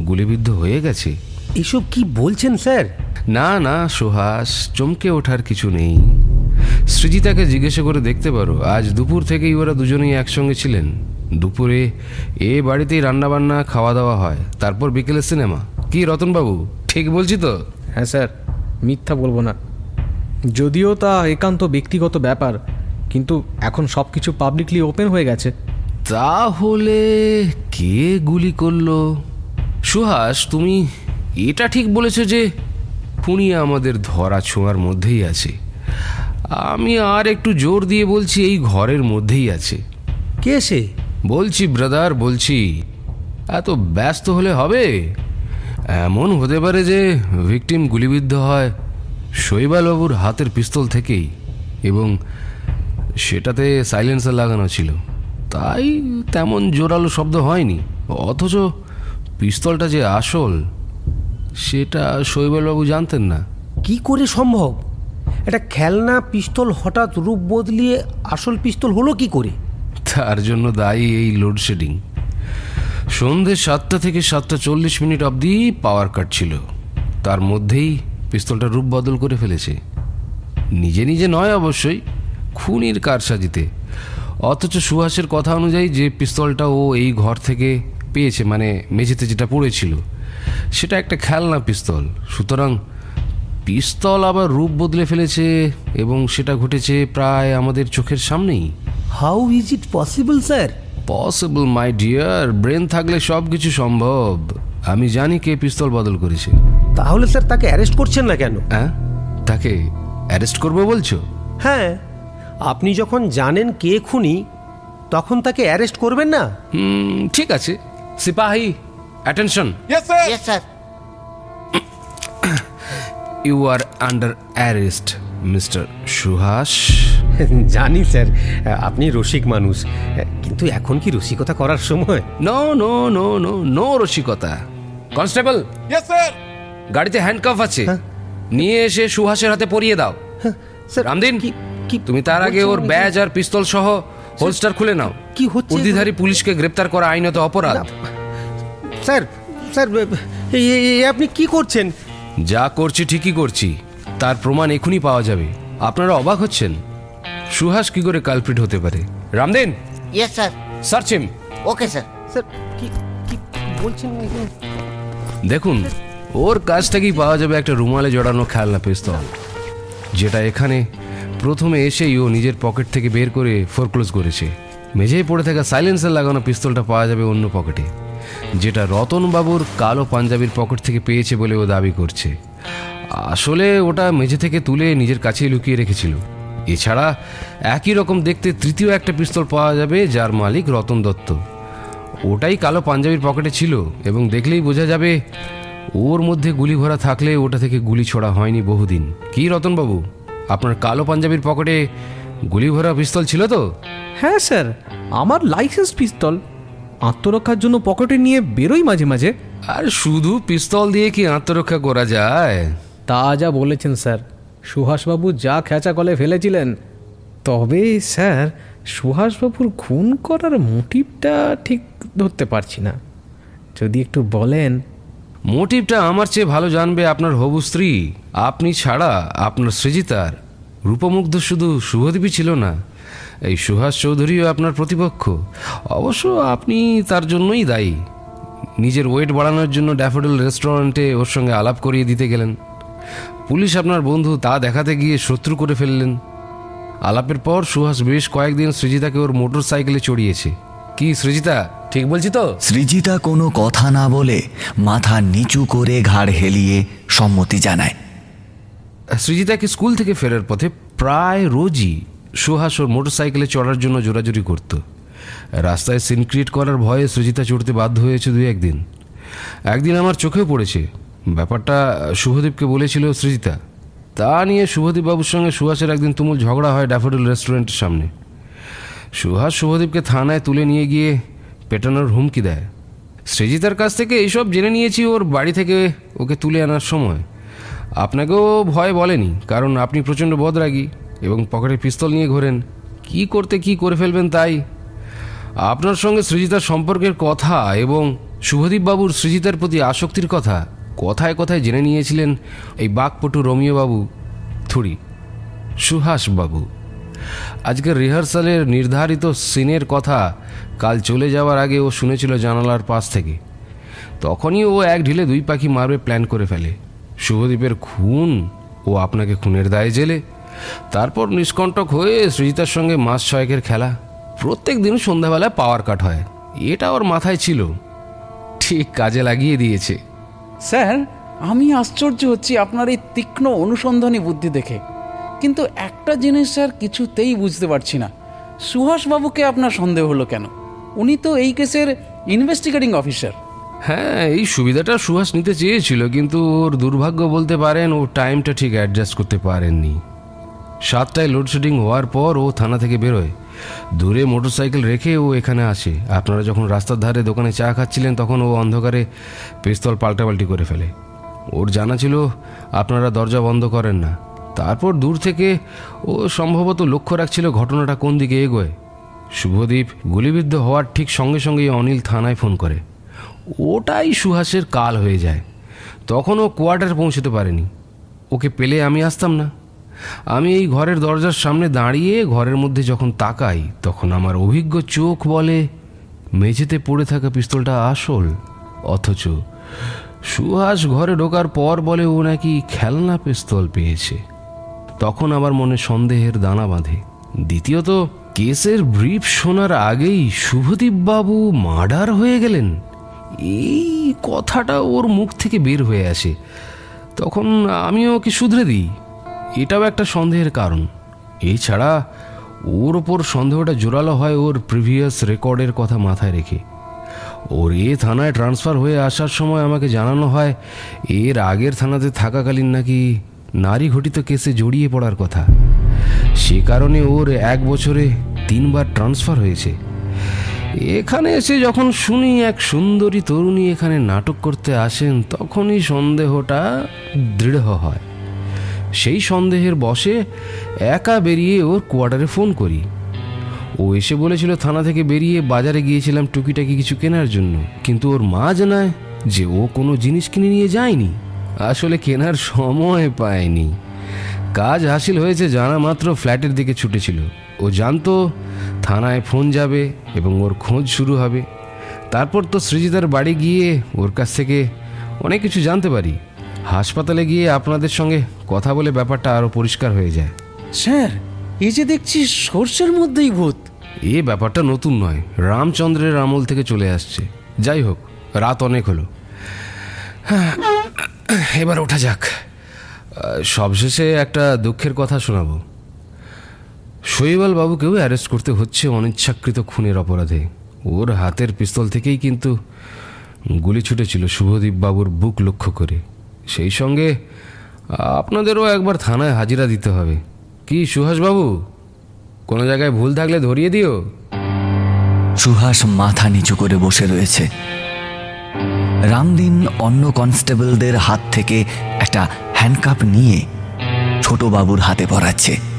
গুলিবিদ্ধ হয়ে গেছে। এসব কি বলছেন স্যার? না না সুহাস চমকে ওঠার কিছু নেই। সৃজিতাকে জিজ্ঞেস করে দেখতে পারো আজ দুপুর থেকেই ওরা দুজনেই একসঙ্গে ছিলেন। দুপুরে এ বাড়িতেই রান্নাবান্না খাওয়া দাওয়া হয়। তারপর বিকেলে সিনেমা। কি রতনবাবু ঠিক বলছি তো? হ্যাঁ স্যার মিথ্যা বলব না। যদিও তা একান্ত ব্যক্তিগত ব্যাপার কিন্তু এখন সব কিছু পাবলিকলি ওপেন হয়ে গেছে। তাহলে কে গুলি করল? সুহাস তুমি এটা ঠিক বলেছ যে খুনি আমাদের ধরা ছোঁয়ার মধ্যেই আছে। আমি আর একটু জোর দিয়ে বলছি এই ঘরের মধ্যেই আছে। কে সে? বলছি ব্রাদার বলছি এত ব্যস্ত হলে হবে? এমন হতে পারে যে ভিকটিম গুলিবিদ্ধ হয় শৈবালবাবুর হাতের পিস্তল থেকেই এবং সেটাতে সাইলেন্সার লাগানো ছিল। তাই তেমন জোরালো শব্দ হয়নি অথচ পিস্তলটা যে আসল সেটা শৈবালবাবু জানতেন না। কি করে সম্ভব? একটা খেলনা পিস্তল হঠাৎ রূপ বদলিয়ে আসল পিস্তল হলো কি করে? তার জন্য দায়ী এই লোডশেডিং। সন্ধে সাতটা থেকে সাতটা চল্লিশ মিনিট অবধি পাওয়ার কাট ছিল। তার মধ্যেই পিস্তলটা রূপ বদল করে ফেলেছে। নিজে নিজে নয় অবশ্যই, খুনির কারসাজিতে। অথচ সুহাসের কথা অনুযায়ী যে পিস্তলটা ও এই ঘর থেকে পেয়েছে মানে মেঝেতে যেটা পড়েছিল, সেটা একটা খেলনা পিস্তল। সুতরাং পিস্তল আবার রূপ বদলে ফেলেছে এবং সেটা ঘটেছে প্রায় আমাদের চোখের সামনেই। How is it possible sir possible my dear brain থাকলে সব কিছু সম্ভব। আমি জানি কে পিস্তল বদল করেছে। তাহলে স্যার তাকে অ্যারেস্ট করছেন না কেন? হ্যাঁ তাকে অ্যারেস্ট করব বলছো? হ্যাঁ। আপনি যখন জানেন কে খুনি তখন তাকে অ্যারেস্ট করবেন না? ঠিক আছে। সিপাহি attention you are under arrest mister Suhas জানি স্যার আপনি রসিক মানুষ। কিন্তু এখন কি রসিকতা করার সময়? No no no no no রসিকতা। কনস্টেবল গাড়িতে হ্যান্ডকাফ আছে। হ্যাঁ। নিয়ে এসে সুহাসের হাতে পরিয়ে দাও। হ্যাঁ, স্যার রামদিন কি কি তুমি তার আগে ওর ব্যাজ আর পিস্তল সহ হোলস্টার খুলে নাও। কি হচ্ছে? উর্দিধারী পুলিশকে গ্রেপ্তার করা আইনত অপরাধ। স্যার স্যার আপনি কি করছেন? যা করছি ঠিকই করছি। তার প্রমাণ এখনই পাওয়া যাবে। আপনারা অবাক হচ্ছেন। সুহাস কি করে কালপ্রিট হতে পারে? Ramdin? Yes sir search him okay sir sir কি কি বলছেন দেখুন ওর কাছ থেকেই পাওয়া যাবে একটা রুমালে জড়ানো খেলনা পিস্তল যেটা এখানে প্রথমে এসেই ও নিজের পকেট থেকে বের করে ফোরক্লোজ করেছে। মেঝেই পড়ে থাকা সাইলেন্সার লাগানো পিস্তলটা পাওয়া যাবে অন্য পকেটে যেটা রতনবাবুর কালো পাঞ্জাবির পকেট থেকে পেয়েছে বলে ও দাবি করছে। আসলে ওটা মেঝে থেকে তুলে নিজের কাছেই লুকিয়ে রেখেছিল। এছাড়া একই রকম দেখতে তৃতীয় একটা পিস্তল পাওয়া যাবে যার মালিক রতন দত্ত। ওটাই কালো পাঞ্জাবির পকেটে ছিল এবং দেখলেই বোঝা যাবে ওর মধ্যে গুলি ভরা থাকলে ওটা থেকে গুলি ছোড়া হয়নি বহুদিন। কি রতনবাবু? আপনার কালো পাঞ্জাবির পকেটে গুলি ভরা পিস্তল ছিল তো? হ্যাঁ স্যার আমার লাইসেন্স পিস্তল। আত্মরক্ষার জন্য পকেটে নিয়ে বেরোই মাঝে মাঝে। আর শুধু পিস্তল দিয়ে কি আত্মরক্ষা করা যায়? তা যা বলেছেন স্যার। সুহাসবাবু যা খেঁচা কলে ফেলেছিলেন। তবে, স্যার, সুহাসবাবুর খুন করার মোটিভটা ঠিক ধরতে পারছি না। যদি একটু বলেন। মোটিভটা আমার চেয়ে ভালো জানবে আপনার হবু স্ত্রী। আপনি ছাড়া আপনার সৃজিতার রূপমুগ্ধ শুধু শুভদীপই ছিল না, এই সুহাস চৌধুরীও আপনার প্রতিপক্ষ। অবশ্য আপনি তার জন্যই দায়ী। নিজের ওয়েট বাড়ানোর জন্য ড্যাফোডিল রেস্টুরেন্টে ওর সঙ্গে আলাপ করিয়ে দিতে গেলেন। পুলিশ আপনার বন্ধু তা দেখাতে গিয়ে শত্রু করে ফেললেন। আলাপের পর সুহাস বেশ কয়েকদিন সৃজিতাকে ওর মোটর সাইকেলে চড়িয়েছে। কি সৃজিতা ঠিক বলছি তো? সৃজিতা কোনো কথা না বলে মাথা নিচু করে ঘাড় হেলিয়ে সম্মতি জানায়। সৃজিতাকে স্কুল থেকে ফেরার পথে প্রায় রোজই সুহাস ওর মোটর সাইকেলে চড়ার জন্য জোরাজুরি করত। রাস্তায় সিন ক্রিয়েট করার ভয়ে সৃজিতা চড়তে বাধ্য হয়েছে দুই একদিন। একদিন আমার চোখেও পড়েছে। ব্যাপারটা শুভদীপকে বলেছিল সৃজিতা। তা নিয়ে শুভদীপ বাবুর সঙ্গে সুহাসের একদিন তুমুল ঝগড়া হয় ড্যাফোডিল রেস্টুরেন্টের সামনে। সুহাস শুভদীপকে থানায় তুলে নিয়ে গিয়ে পেটানোর হুমকি দেয়। সৃজিতার কাছ থেকে এইসব জেনে নিয়েছি ওর বাড়ি থেকে ওকে তুলে আনার সময়। আপনাকেও ভয় বলেনি, কারণ আপনি প্রচণ্ড বদরাগী এবং পকেটে পিস্তল নিয়ে ঘোরেন। কি করতে কি করে ফেলবেন তাই? আপনার সঙ্গে সৃজিতার সম্পর্কের কথা এবং শুভদীপবাবুর সৃজিতার প্রতি আসক্তির কথা কথায় কথায় জেনে নিয়েছিলেন এই বাঘপটু রমিও বাবু থুড়ি সুহাস বাবু আজকের রিহার্সালের নির্ধারিত সিনের কথা কাল চলে যাওয়ার আগে ও শুনেছিল জানালার পাশ থেকে। তখনই ও এক ঢিলে দুই পাখি মারবে প্ল্যান করে ফেলে। শুভদীপের খুন ও আপনাকে খুনের দায়ে জেলে। তারপর নিষ্কণ্টক হয়ে সৃজিতার সঙ্গে মাস ছয়েকের খেলা। প্রত্যেক দিন সন্ধ্যাবেলায় পাওয়ার কাট হয়। এটা ওর মাথায় ছিল। ঠিক কাজে লাগিয়ে দিয়েছে। স্যার, আমি আশ্চর্য হচ্ছি আপনার এই তীক্ষ্ণ অনুসন্ধানী বুদ্ধি দেখে। কিন্তু একটা জিনিস স্যার কিছুতেই বুঝতে পারছি না। সুহাসবাবুকে আপনার সন্দেহ হলো কেন? উনি তো এই কেসের ইনভেস্টিগেটিং অফিসার। হ্যাঁ এই সুবিধাটা সুহাস নিতে চেয়েছিল, কিন্তু ওর দুর্ভাগ্য বলতে পারেন, ও টাইমটা ঠিক অ্যাডজাস্ট করতে পারেননি। সাতটায় লোডশেডিং হওয়ার পর ও থানা থেকে বেরোয়। দূরে মোটরসাইকেল রেখে ও এখানে আসে। আপনারা যখন রাস্তার ধারে দোকানে চা খাচ্ছিলেন, তখন ও অন্ধকারে পিস্তল পাল্টাপাল্টি করে ফেলে। ওর জানা ছিল, আপনারা দরজা বন্ধ করেন না। তারপর দূর থেকে ও সম্ভবত লক্ষ্য রাখছিল ঘটনাটা কোন দিকে এগোয়। শুভদীপ গুলিবিদ্ধ হওয়ার ঠিক সঙ্গে সঙ্গেই অনিল থানায় ফোন করে। ওটাই সুহাসের কাল হয়ে যায়। তখন ও কোয়ার্টার পৌঁছতে পারেনি। ওকে পেলে আমি আসতাম না। আমি এই ঘরের দরজার সামনে দাঁড়িয়ে ঘরের মধ্যে যখন তাকাই, তখন আমার অভিজ্ঞ চোখ বলে, মেঝেতে পড়ে থাকা পিস্তলটা আসল, অথচ সুহাস ঘরে ঢোকার পর বলে ও নাকি খেলনা পিস্তল পেয়েছে। তখন আমার মনে সন্দেহের দানা বাঁধে। দ্বিতীয়ত, কেসের ব্রিফ শোনার আগেই শুভদীপ বাবু মার্ডার হয়ে গেলেন। এই কথাটা ওর মুখ থেকে বের হয়ে আসে। তখন আমি ওকে শুধরে দিই। এটাও একটা সন্দেহের কারণ। এছাড়া ওর ওপর সন্দেহটা জোরালো হয় ওর প্রিভিয়াস রেকর্ডের কথা মাথায় রেখে। ওর এ থানায় ট্রান্সফার হয়ে আসার সময় আমাকে জানানো হয়, এর আগের থানাতে থাকাকালীন নাকি নারী ঘটিত কেসে জড়িয়ে পড়ার কথা। সে কারণে ওর এক বছরে তিনবার ট্রান্সফার হয়েছে। এখানে এসে যখন শুনি এক সুন্দরী তরুণী এখানে নাটক করতে আসেন, তখনই সন্দেহটা দৃঢ় হয়। সেই সন্দেহের বসে একা বেরিয়ে ওর কোয়ার্টারে ফোন করি। ও এসে বলেছিল, থানা থেকে বেরিয়ে বাজারে গিয়েছিলাম টুকিটাকি কিছু কেনার জন্য। কিন্তু ওর মা জানায় যে ও কোনো জিনিস কিনে নিয়ে যায়নি। আসলে কেনার সময় পায়নি। কাজ হাসিল হয়েছে, জানা মাত্র ফ্ল্যাটের দিকে ছুটেছিল। ও জানতো থানায় ফোন যাবে এবং ওর খোঁজ শুরু হবে। তারপর তো সৃজিতার বাড়ি গিয়ে ওর কাছ থেকে অনেক কিছু জানতে পারি। হাসপাতালে গিয়ে আপনাদের সঙ্গে কথা বলে ব্যাপারটা আরও পরিষ্কার হয়ে যায়। স্যার এই যে দেখছি সর্ষের মধ্যেই ভূত। এ ব্যাপারটা নতুন নয় রামচন্দ্রের আমল থেকে চলে আসছে। যাই হোক রাত অনেক হলো। হ্যাঁ, এবার ওঠা যাক। সবশেষে একটা দুঃখের কথা শোনাবো। শৈবাল বাবুকেও অ্যারেস্ট করতে হচ্ছে অনিচ্ছাকৃত খুনের অপরাধে। ওর হাতের পিস্তল থেকেই কিন্তু গুলি ছুটেছিল শুভদীপ বাবুর বুক লক্ষ্য করে। সেই সঙ্গে, আপনাদেরও একবার থানায় হাজিরা দিতে হবে। কি, সুহাসবাবু? কোনো জায়গায় ভুল থাকলে ধরিয়ে দিও। সুহাস মাথা নিচু করে বসে রয়েছে। রামদিন অন্য কনস্টেবলদের হাত থেকে একটা হ্যান্ডকাপ নিয়ে ছোট বাবুর হাতে পরাচ্ছে।